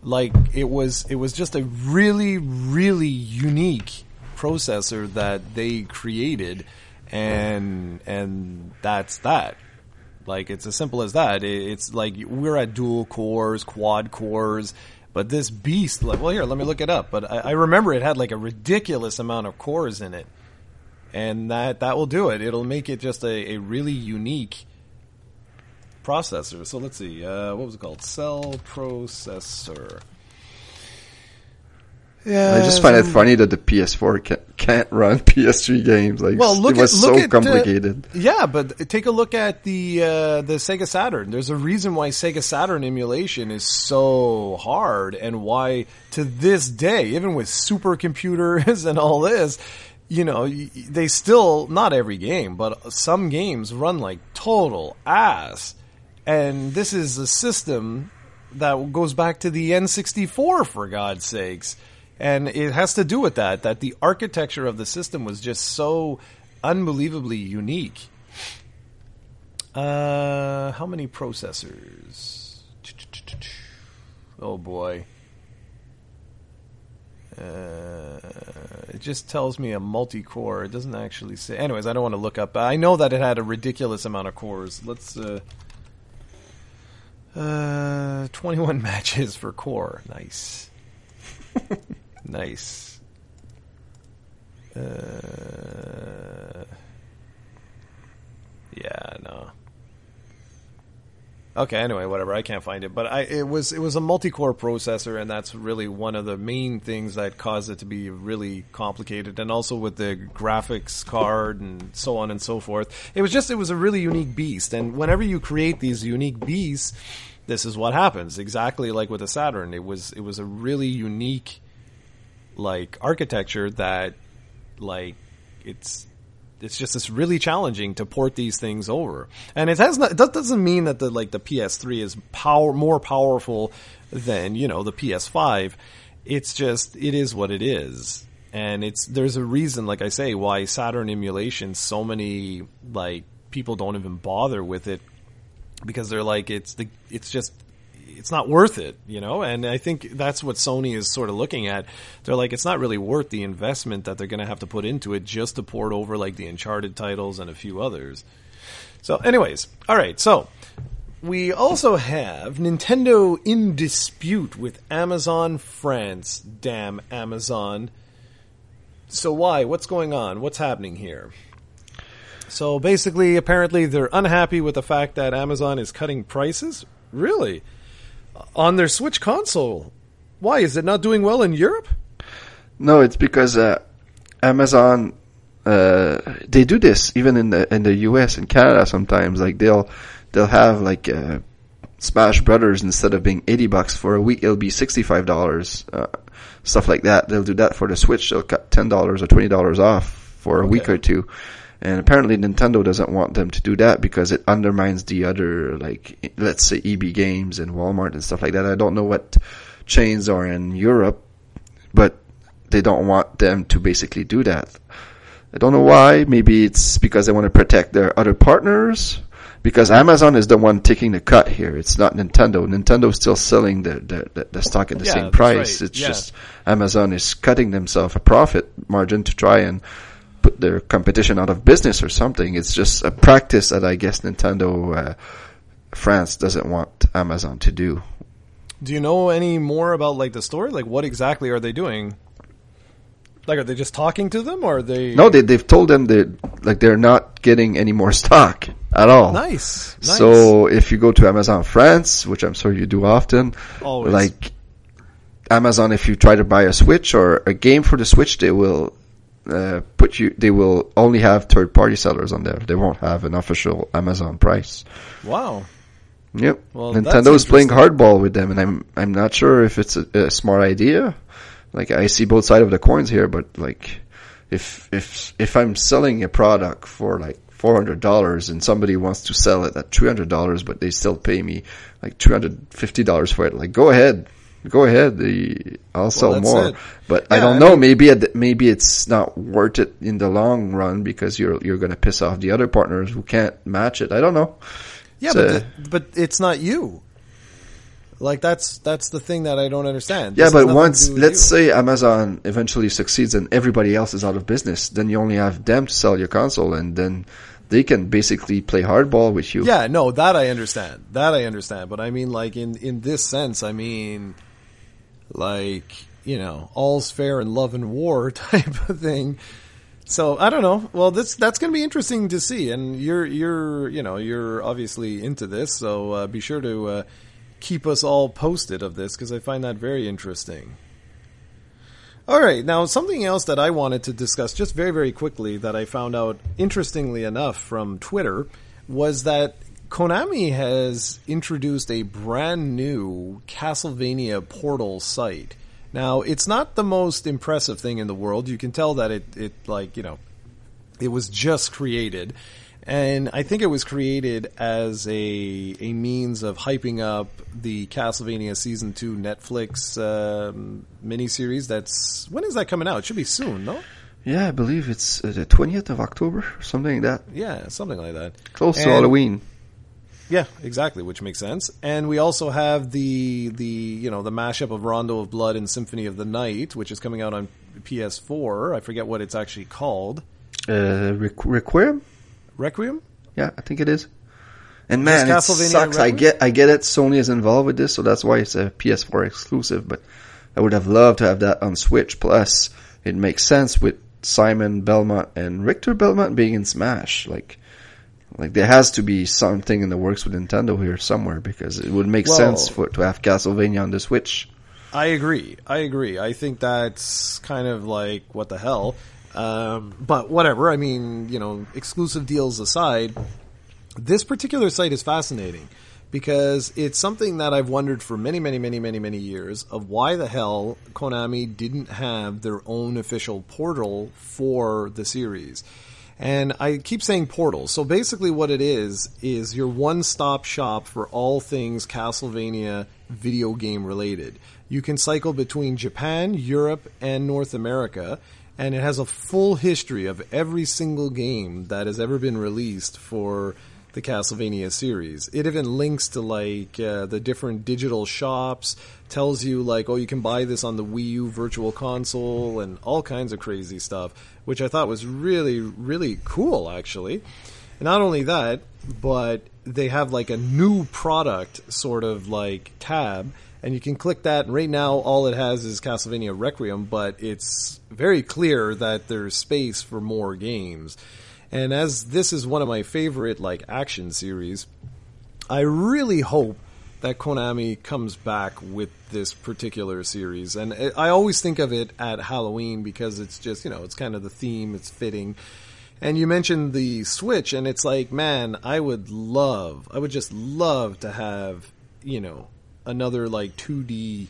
Like it was, it was just a really, really unique processor that they created and and that's that. Like it's as simple as that. It's like we're at dual cores, quad cores, but this beast, like, well, here, let me look it up. But I, I remember it had like a ridiculous amount of cores in it, and that that will do it. It'll make it just a, a really unique processor. So let's see, uh, what was it called? Cell processor. Yeah, I just find it funny that the PS4 can, can't run PS3 games. Like, well, look it was at, look so at, complicated. Uh, yeah, but take a look at the uh, the Sega Saturn. There's a reason why Sega Saturn emulation is so hard, and why to this day, even with supercomputers and all this, you know, they still not every game, but some games run like total ass. And this is a system that goes back to the N64, for God's sakes and it has to do with that that the architecture of the system was just so unbelievably unique. Uh, how many processors? Oh boy. Uh, it just tells me a multi-core. It doesn't actually say. Anyways, I don't want to look up. I know that it had a ridiculous amount of cores. Let's. Uh, uh, 21 matches for core. Nice. Nice. Uh, yeah, no. Okay, anyway, whatever. I can't find it, but I it was it was a multi-core processor, and that's really one of the main things that caused it to be really complicated. And also with the graphics card and so on and so forth, it was just it was a really unique beast. And whenever you create these unique beasts, this is what happens. Exactly like with the Saturn, it was it was a really unique like architecture that like it's it's just it's really challenging to port these things over. And it has not that doesn't mean that the like the PS3 is power more powerful than, you know, the PS5. It's just it is what it is. And it's there's a reason like I say why Saturn emulation so many like people don't even bother with it because they're like it's the it's just it's not worth it, you know. And I think that's what Sony is sort of looking at. They're like, it's not really worth the investment that they're going to have to put into it just to port over like the Uncharted titles and a few others. So, anyways, all right. So we also have Nintendo in dispute with Amazon France. Damn Amazon. So why? What's going on? What's happening here? So basically, apparently, they're unhappy with the fact that Amazon is cutting prices. Really? On their Switch console. Why is it not doing well in Europe? No, it's because uh, Amazon uh, they do this even in the in the US and Canada sometimes. Like they'll they'll have like uh, Smash Brothers instead of being eighty bucks for a week, it'll be sixty five dollars. Uh, stuff like that. They'll do that for the Switch. They'll cut ten dollars or twenty dollars off for a okay. week or two. And apparently Nintendo doesn't want them to do that because it undermines the other, like, let's say EB Games and Walmart and stuff like that. I don't know what chains are in Europe, but they don't want them to basically do that. I don't know why. Maybe it's because they want to protect their other partners. because Amazon is the one taking the cut here. It's not Nintendo. Nintendo is still selling the, the, the, the stock at the Yeah, same price. right. It's Yeah. just Amazon is cutting themselves a profit margin to try and put their competition out of business or something. It's just a practice that I guess Nintendo uh, France doesn't want Amazon to do. Do you know any more about like the story? Like, what exactly are they doing? Like, are they just talking to them, or are they? No, they they've told them that like they're not getting any more stock at all. Nice. nice. So if you go to Amazon France, which I'm sure you do often, Always. like Amazon, if you try to buy a Switch or a game for the Switch, they will uh, put you. They will only have third party sellers on there. They won't have an official Amazon price. wow. Yep. Well, that's Nintendo's playing hardball with them, and I'm I'm not sure if it's a, a smart idea. Like I see both sides of the coins here, but like if if if I'm selling a product for like four hundred dollars and somebody wants to sell it at three hundred dollars, but they still pay me like two hundred fifty dollars for it, like go ahead. Go ahead. The, I'll sell that's more, it. but I don't I know. mean- maybe it, maybe it's not worth it in the long run because you're you're going to piss off the other partners who can't match it. I don't know. Yeah, It's, but the, but it's not you. Like that's that's the thing that I don't understand. Yeah, This has but once let's you. say Amazon eventually succeeds and everybody else is out of business, then you only have them to sell your console, and then they can basically play hardball with you. Yeah, no, that I understand. That I understand. But I mean, like in in this sense, I mean, like you know, all's fair in love and war type of thing. So I don't know. Well, this that's going to be interesting to see. And you're you're you know you're obviously into this, so uh, be sure to uh, keep us all posted of this because I find that very interesting. All right, now something else that I wanted to discuss just very, very quickly that I found out interestingly enough from Twitter was that Konami has introduced a brand new Castlevania portal site. Now, it's not the most impressive thing in the world. You can tell that it, it like, you know, it was just created. And I think it was created as a a means of hyping up the Castlevania season two Netflix um, miniseries. That's when is that coming out? It should be soon, no? yeah, I believe it's the twentieth of October, or something like that, Yeah, something like that. close to Halloween. Yeah, exactly, which makes sense. And we also have the the you know the mashup of Rondo of Blood and Symphony of the Night, which is coming out on PS4. I forget what it's actually called. Uh, Requ- Requiem. Requiem. Yeah, I think it is. And man, it sucks. I get, I get it. Sony is involved with this, so that's why it's a PS4 exclusive. But I would have loved to have that on Switch. Plus, it makes sense with Simon Belmont and Richter Belmont being in Smash. Like, like there has to be something in the works with Nintendo here somewhere because it would make Well- sense for to have Castlevania on the Switch. I agree. I agree. I think that's kind of like what the hell. Um, but whatever. I mean, you know, exclusive deals aside, this particular site is fascinating because it's something that I've wondered for many, many, many, many, many years of why the hell Konami didn't have their own official portal for the series. And I keep saying portals. So basically what it is, is your one-stop shop for all things Castlevania video game related. You can cycle between Japan, Europe, and North America, and it has a full history of every single game that has ever been released for the Castlevania series. It even links to like uh, the different digital shops, tells you like, oh, you can buy this on the Wii U Virtual Console, and all kinds of crazy stuff, which I thought was really, really cool, actually. And not only that, but they have like a new product sort of like tab, and you can click that. And right now, all it has is Castlevania Requiem, but it's very clear that there's space for more games. And as this is one of my favorite like action series, I really hope that Konami comes back with this particular series. And I always think of it at Halloween because it's just, you know, it's kind of the theme, it's fitting. And you mentioned the Switch, and it's like, man, I would love, I would just love to have, you know, another like 2D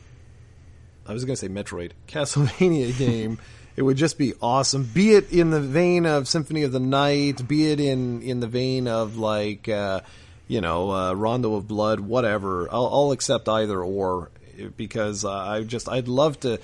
I was going to say Metroid Castlevania game. It would just be awesome. Be it in the vein of Symphony of the Night, be it in in the vein of like uh, you know uh, Rondo of Blood, whatever. I'll, I'll accept either or because uh, I just I'd love to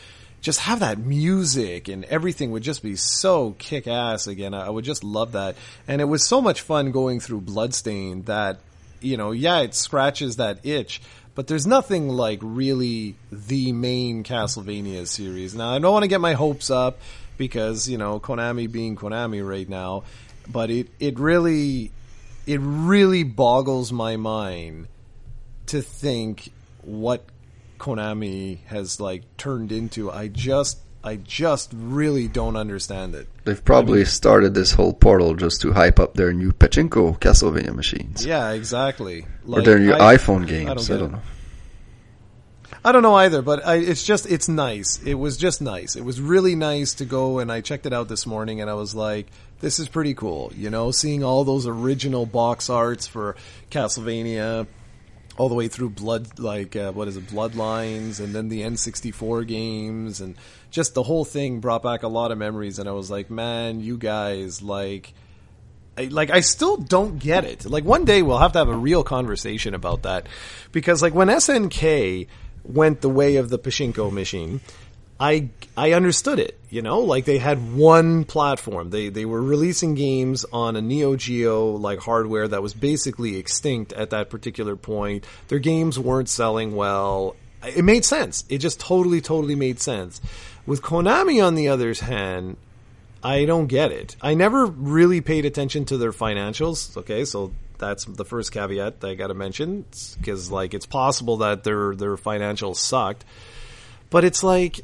just have that music and everything would just be so kick ass again. I would just love that. And it was so much fun going through Bloodstained that, you know, yeah, it scratches that itch, but there's nothing like really the main Castlevania series. Now, I don't want to get my hopes up because, you know, Konami being Konami right now, but it, it really, it really boggles my mind to think what Konami has like turned into. I just I just really don't understand it. They've probably I mean, started this whole portal just to hype up their new Pachinko Castlevania machines. Yeah, exactly. Like, or their new I, iPhone games. I don't, I don't know. I don't know either, but I, it's just it's nice. It was just nice. It was really nice to go and I checked it out this morning and I was like, this is pretty cool. You know, seeing all those original box arts for Castlevania, all the way through blood like uh, what is it bloodlines and then the n64 games and just the whole thing brought back a lot of memories and i was like man you guys like I, like I still don't get it. Like one day we'll have to have a real conversation about that because like when SNK went the way of the Pachinko machine, I I understood it, you know, like they had one platform. They they were releasing games on a Neo Geo like hardware that was basically extinct at that particular point. Their games weren't selling well. It made sense. It just totally totally made sense. With Konami on the other hand, I don't get it. I never really paid attention to their financials, okay? So that's the first caveat I got to mention because like it's possible that their their financials sucked. But it's like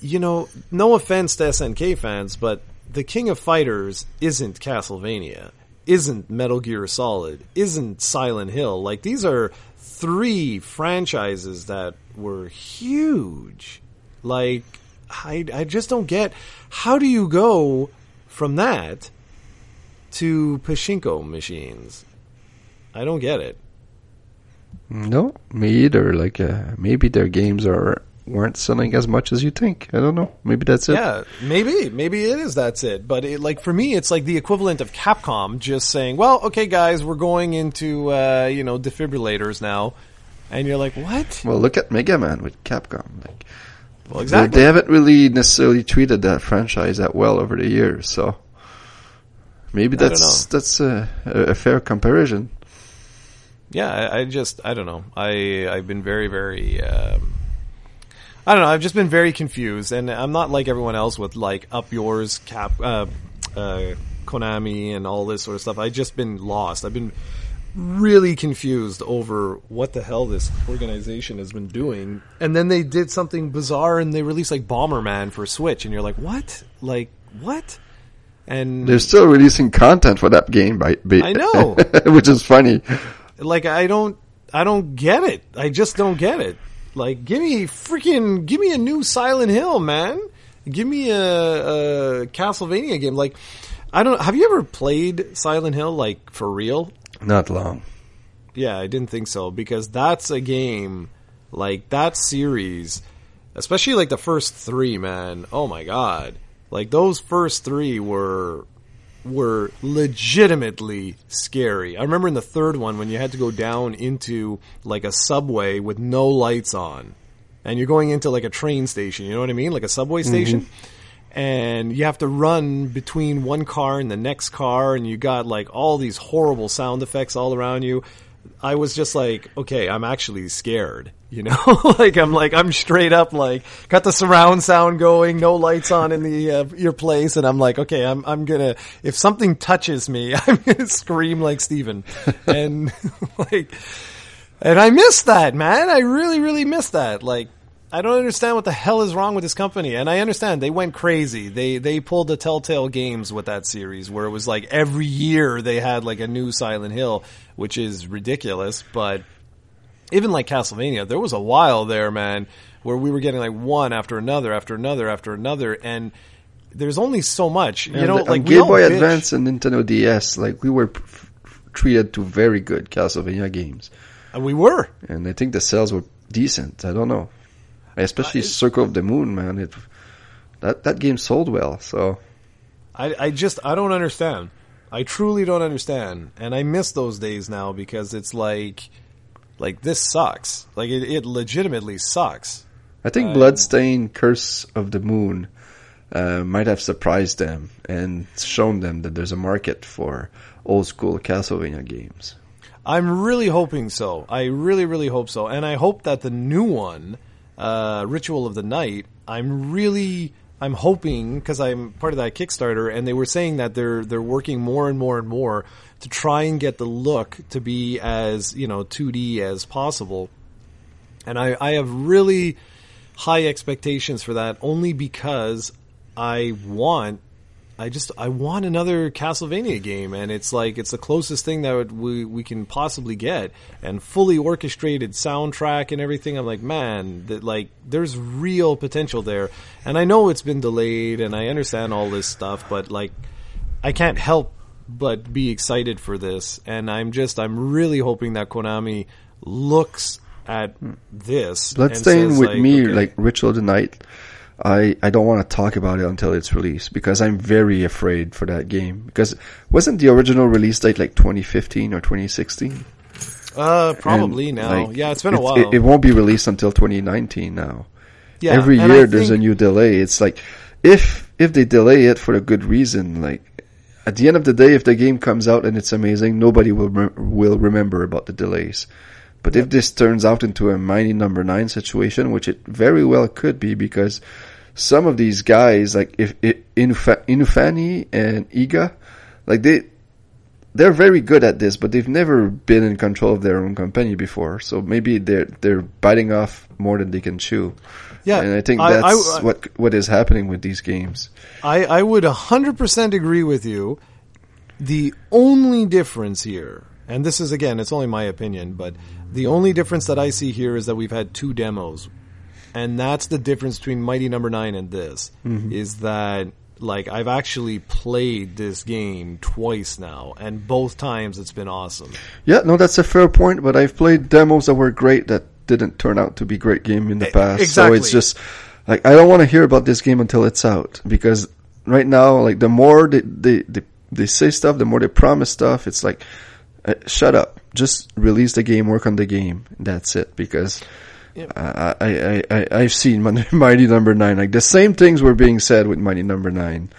you know, no offense to SNK fans, but the King of Fighters isn't Castlevania, isn't Metal Gear Solid, isn't Silent Hill. Like these are three franchises that were huge. Like I I just don't get how do you go from that to pachinko machines? I don't get it. No, me either. Like uh, maybe their games are weren't selling as much as you think. I don't know. Maybe that's it. Yeah, maybe, maybe it is. That's it. But it, like for me, it's like the equivalent of Capcom just saying, "Well, okay, guys, we're going into uh, you know defibrillators now," and you're like, "What?" Well, look at Mega Man with Capcom. Like, well, exactly. They, they haven't really necessarily treated that franchise that well over the years, so maybe that's that's a, a fair comparison. Yeah, I, I, just I don't know. I I've been very very. Um, I don't know. I've just been very confused, and I'm not like everyone else with like up yours, Cap, uh, uh, Konami, and all this sort of stuff. I've just been lost. I've been really confused over what the hell this organization has been doing. And then they did something bizarre, and they released like Bomberman for Switch, and you're like, what? Like what? And they're still releasing content for that game, right? I know, which is funny. Like I don't, I don't get it. I just don't get it. Like, give me freaking, give me a new Silent Hill, man. Give me a, a Castlevania game. Like, I don't. Have you ever played Silent Hill like for real? Not long. Yeah, I didn't think so because that's a game like that series, especially like the first three. Man, oh my god! Like those first three were were legitimately scary. I remember in the third one when you had to go down into like a subway with no lights on. And you're going into like a train station, you know what I mean? Like a subway station. Mm-hmm. And you have to run between one car and the next car and you got like all these horrible sound effects all around you. I was just like, okay, I'm actually scared. You know, like I'm like I'm straight up like got the surround sound going, no lights on in the uh, your place, and I'm like, okay, I'm I'm gonna if something touches me, I'm gonna scream like Stephen. and like, and I miss that, man. I really really miss that. Like, I don't understand what the hell is wrong with this company. And I understand they went crazy. They they pulled the Telltale games with that series where it was like every year they had like a new Silent Hill, which is ridiculous, but even like Castlevania, there was a while there, man, where we were getting like one after another after another after another, and there's only so much. You know, uh, like Game Boy Advance and Nintendo DS, like we were p- treated to very good Castlevania games. And we were, and I think the sales were decent. I don't know, especially uh, Circle of the Moon, man. It that that game sold well. So I I just I don't understand. I truly don't understand, and I miss those days now because it's like like this sucks. Like it, it legitimately sucks. I think I- Bloodstained Curse of the Moon uh, might have surprised them and shown them that there's a market for old school Castlevania games. I'm really hoping so. I really, really hope so, and I hope that the new one, uh, Ritual of the Night, I'm really, I'm hoping because I'm part of that Kickstarter, and they were saying that they're they're working more and more and more to try and get the look to be as you know 2D as possible, and I I have really high expectations for that only because I want I just I want another Castlevania game, and it's like it's the closest thing that we we can possibly get, and fully orchestrated soundtrack and everything. I'm like, man, that like there's real potential there, and I know it's been delayed, and I understand all this stuff, but like I can't help but be excited for this, and I'm just I'm really hoping that Konami looks at this. Bloodstained says, with me, okay, like Ritual of the Night, I, I don't want to talk about it until it's released because I'm very afraid for that game. Because wasn't the original release date like 2015 or 2016? uh, probably And, now. like, yeah, it's been a while. It, it won't be released until 2019 now. yeah, Every year there's a new delay. It's like if if they delay it for a good reason, like at the end of the day, if the game comes out and it's amazing, nobody will rem- will remember about the delays. But if this turns out into a mighty number nine situation, which it very well could be, because some of these guys, like if, if Inufa- Inafune and Iga, like they they're very good at this, but they've never been in control of their own company before. So maybe they're they're biting off more than they can chew. Yeah, and I think I- that's I- what what is happening with these games. I, I would 100% agree with you. The only difference here, and this is again, it's only my opinion, but the only difference that I see here is that we've had two demos. And that's the difference between Mighty Number 9 and this, is that, like, I've actually played this game twice now, and both times it's been awesome. Yeah, no, that's a fair point. But I've played demos that were great that didn't turn out to be great game in the past. Exactly. So it's just like I don't want to hear about this game until it's out because right now, like the more they they they, they say stuff, the more they promise stuff. It's like, uh, shut up, just release the game, work on the game. That's it because. Yep. I, I, I, I, I've seen Mighty Number Nine. Like the same things were being said with Mighty Number Nine.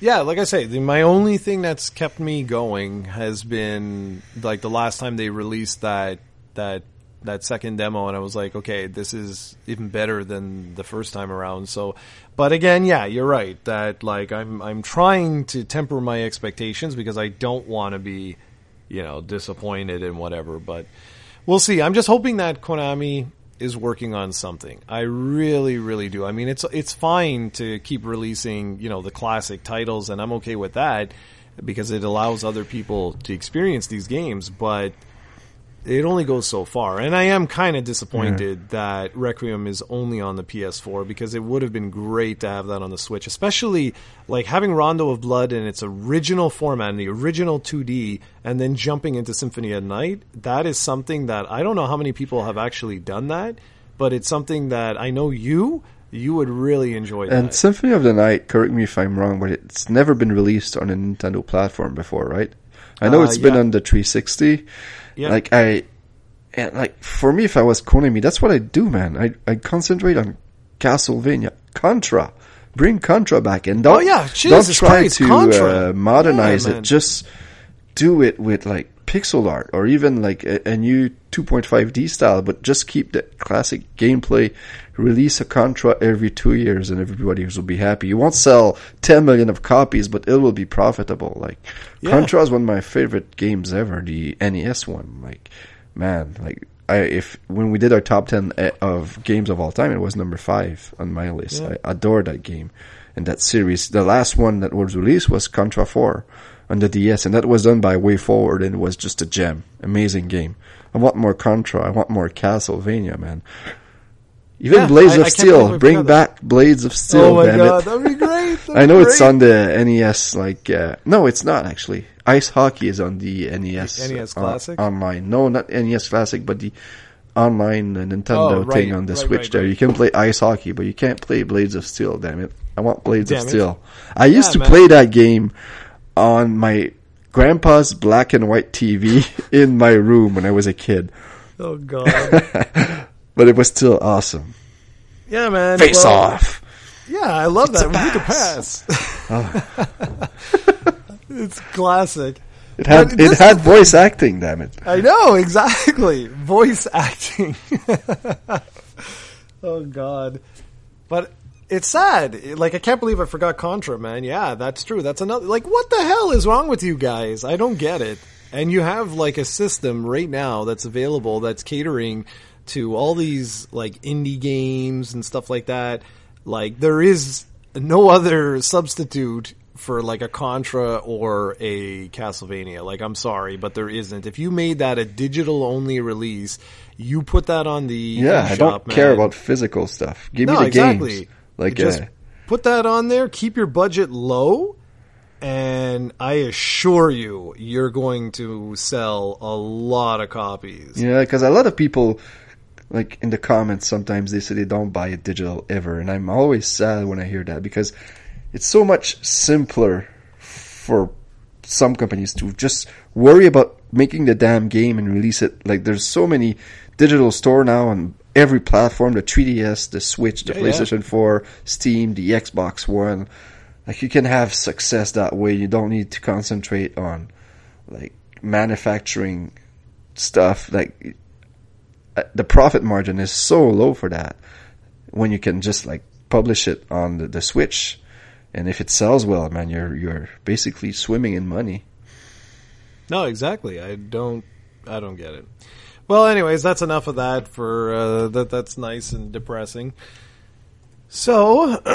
Yeah, like I say, the, my only thing that's kept me going has been like the last time they released that that that second demo, and I was like, okay, this is even better than the first time around. So, but again, yeah, you're right that like I'm I'm trying to temper my expectations because I don't want to be, you know, disappointed and whatever. But we'll see. I'm just hoping that Konami is working on something. I really, really do. I mean, it's it's fine to keep releasing, you know, the classic titles, and I'm okay with that because it allows other people to experience these games. But it only goes so far, and I am kind of disappointed that Requiem is only on the PS4 because it would have been great to have that on the Switch, especially like having Rondo of Blood in its original format, in the original 2D, and then jumping into Symphony at Night. That is something that I don't know how many people have actually done that, but it's something that I know you you would really enjoy. That. And. Symphony of the Night, correct me if I'm wrong, but it's never been released on a Nintendo platform before, right? I know Uh, it's been on the 360. Yeah. Like I, and like for me, if I was Konami, that's what I do, man. I I concentrate on Castlevania, Contra. Bring Contra back and don't Oh, yeah, don't try Christ, to uh, modernize Yeah, it. Just do it with like pixel art or even like a, a new 2.5D style, but just keep the classic gameplay. Release a Contra every two years and everybody will be happy. You won't sell 10 million of copies, but it will be profitable. Like, Yeah. Contra is one of my favorite games ever, the NES one. Like, man, like, I, if, when we did our top 10 uh, of games of all time, it was number five on my list. Yeah. I adore that game and that series. The last one that was released was Contra 4 on the DS, and that was done by WayForward, and it was just a gem. Amazing game. I want more Contra. I want more Castlevania, man. Even Yeah, Blades I- of I Steel. Bring forgot that. back Blades of Steel, oh my damn god, it. that'd be great. I know That'd it's on the NES, like, uh, no, it's not actually. Ice Hockey is on the NES. The NES uh, Classic? online. No, not NES Classic, but the online uh, Nintendo Oh, right, thing on the right, Switch right, there. You can play Ice Hockey, but you can't play Blades of Steel, damn it. I want Blades Damn of it. Steel. I used Yeah, to man. play that game on my grandpa's black and white TV in my room when I was a kid. Oh god. but it was still awesome. Yeah, man. Face well, off. Yeah, I love It's that. We need to pass. pass. Oh. it's classic. It had But it had voice acting. Damn it. I know exactly. Voice acting. oh God, but it's sad. Like I can't believe I forgot Contra, man. Yeah, that's true. That's another. Like, what the hell is wrong with you guys? I don't get it. And you have like a system right now that's available that's catering to all these like indie games and stuff like that. Like there is no other substitute for like a Contra or a Castlevania. Like I'm sorry, but there isn't. If you made that a digital only release, you put that on the Yeah, I don't care about physical stuff. Give no, me the exactly. games. Like just uh, put that on there. Keep your budget low, and I assure you, you're going to sell a lot of copies. Yeah, because a lot of people, like in the comments, sometimes they say they don't buy it digital ever, and I'm always sad when I hear that because it's so much simpler for some companies to just worry about making the damn game and release it. Like there's so many digital store now on every platform: the 3DS, the Switch, the Yeah, yeah. PlayStation 4, Steam, the Xbox One. Like you can have success that way. You don't need to concentrate on like manufacturing stuff. Like uh, the profit margin is so low for that when you can just like publish it on the, the Switch, and if it sells well, man, you're you're basically swimming in money. No, exactly. I don't. I don't get it. Well, anyways, that's enough of that. For uh, that, that's nice and depressing. So,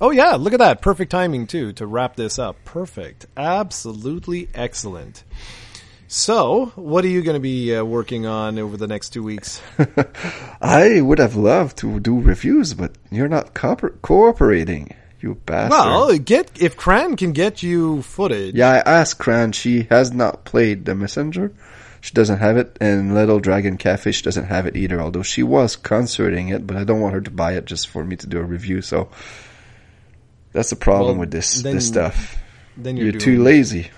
oh yeah, look at that! Perfect timing too to wrap this up. Perfect, absolutely excellent. So, what are you going to be uh, working on over the next two weeks? I would have loved to do reviews, but you're not cooper- cooperating, you bastard. Well, get if Cran can get you footage. yeah, I asked Cran. She has not played the Messenger. She doesn't have it, and Little Dragon Cafe she doesn't have it either. Although she was concerting it, but I don't want her to buy it just for me to do a review. So that's the problem Well, with this then- this stuff. Then you're, You're too lazy.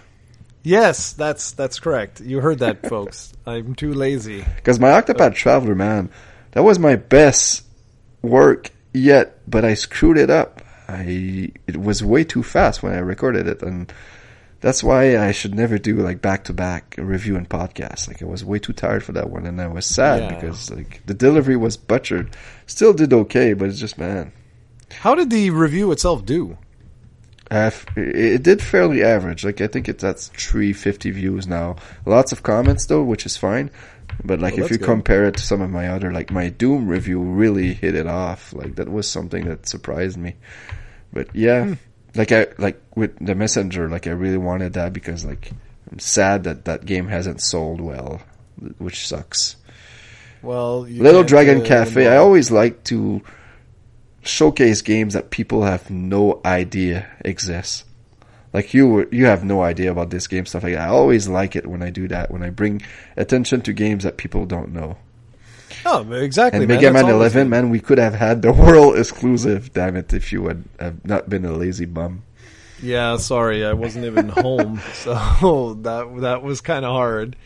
Yes, that's that's correct. You heard that, folks. I'm too lazy. Because my Octopath uh, Traveler, man, that was my best work yet, but I screwed it up. I it was way too fast when I recorded it, and that's why I should never do like back to back review and podcast. Like I was way too tired for that one, and I was sad Yeah. because like the delivery was butchered. Still did okay, but it's just man, How did the review itself do? Uh, it did fairly average. Like I think it's that's 350 views now. Lots of comments though, which is fine. But like Well, if you good. compare it to some of my other, like my Doom review, really hit it off. Like that was something that surprised me. But yeah, Hmm. Like I like with the Messenger, like I really wanted that because like I'm sad that that game hasn't sold well, which sucks. Well, you Little Dragon Cafe. I always like to showcase games that people have no idea exist. Like you, you have no idea about this game stuff like that. I always like it when I do that. When I bring attention to games that people don't know. Oh, exactly. And man. Mega That's Man 11, man, we could have had the world exclusive. Damn it! If you had have not been a lazy bum. Yeah, sorry, I wasn't even home, so that that was kind of hard.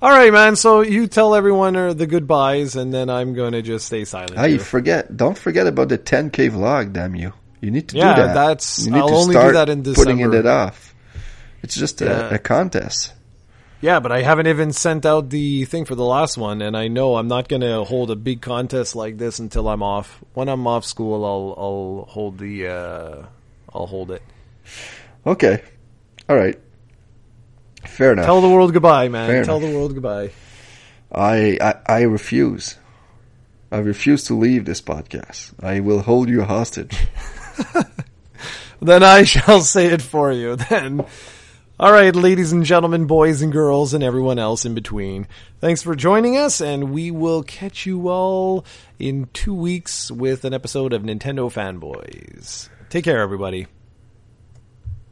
All right, man. So you tell everyone uh, the goodbyes, and then I'm going to just stay silent. Ah, you forget. Don't forget about the 10k vlog. Damn you! You need to Yeah, do that. that's- You need I'll to only do that in December. putting it off. It's just a, Yeah. a contest. Yeah, but I haven't even sent out the thing for the last one, and I know I'm not going to hold a big contest like this until I'm off. When I'm off school, I'll I'll hold the uh, I'll hold it. Okay. All right. Fair enough. Tell the world goodbye, man. Fair Tell enough. the world goodbye. I, I I refuse. I refuse to leave this podcast. I will hold you hostage. Then I shall say it for you. Then, all right, ladies and gentlemen, boys and girls, and everyone else in between. Thanks for joining us, and we will catch you all in two weeks with an episode of Nintendo Fanboys. Take care, everybody.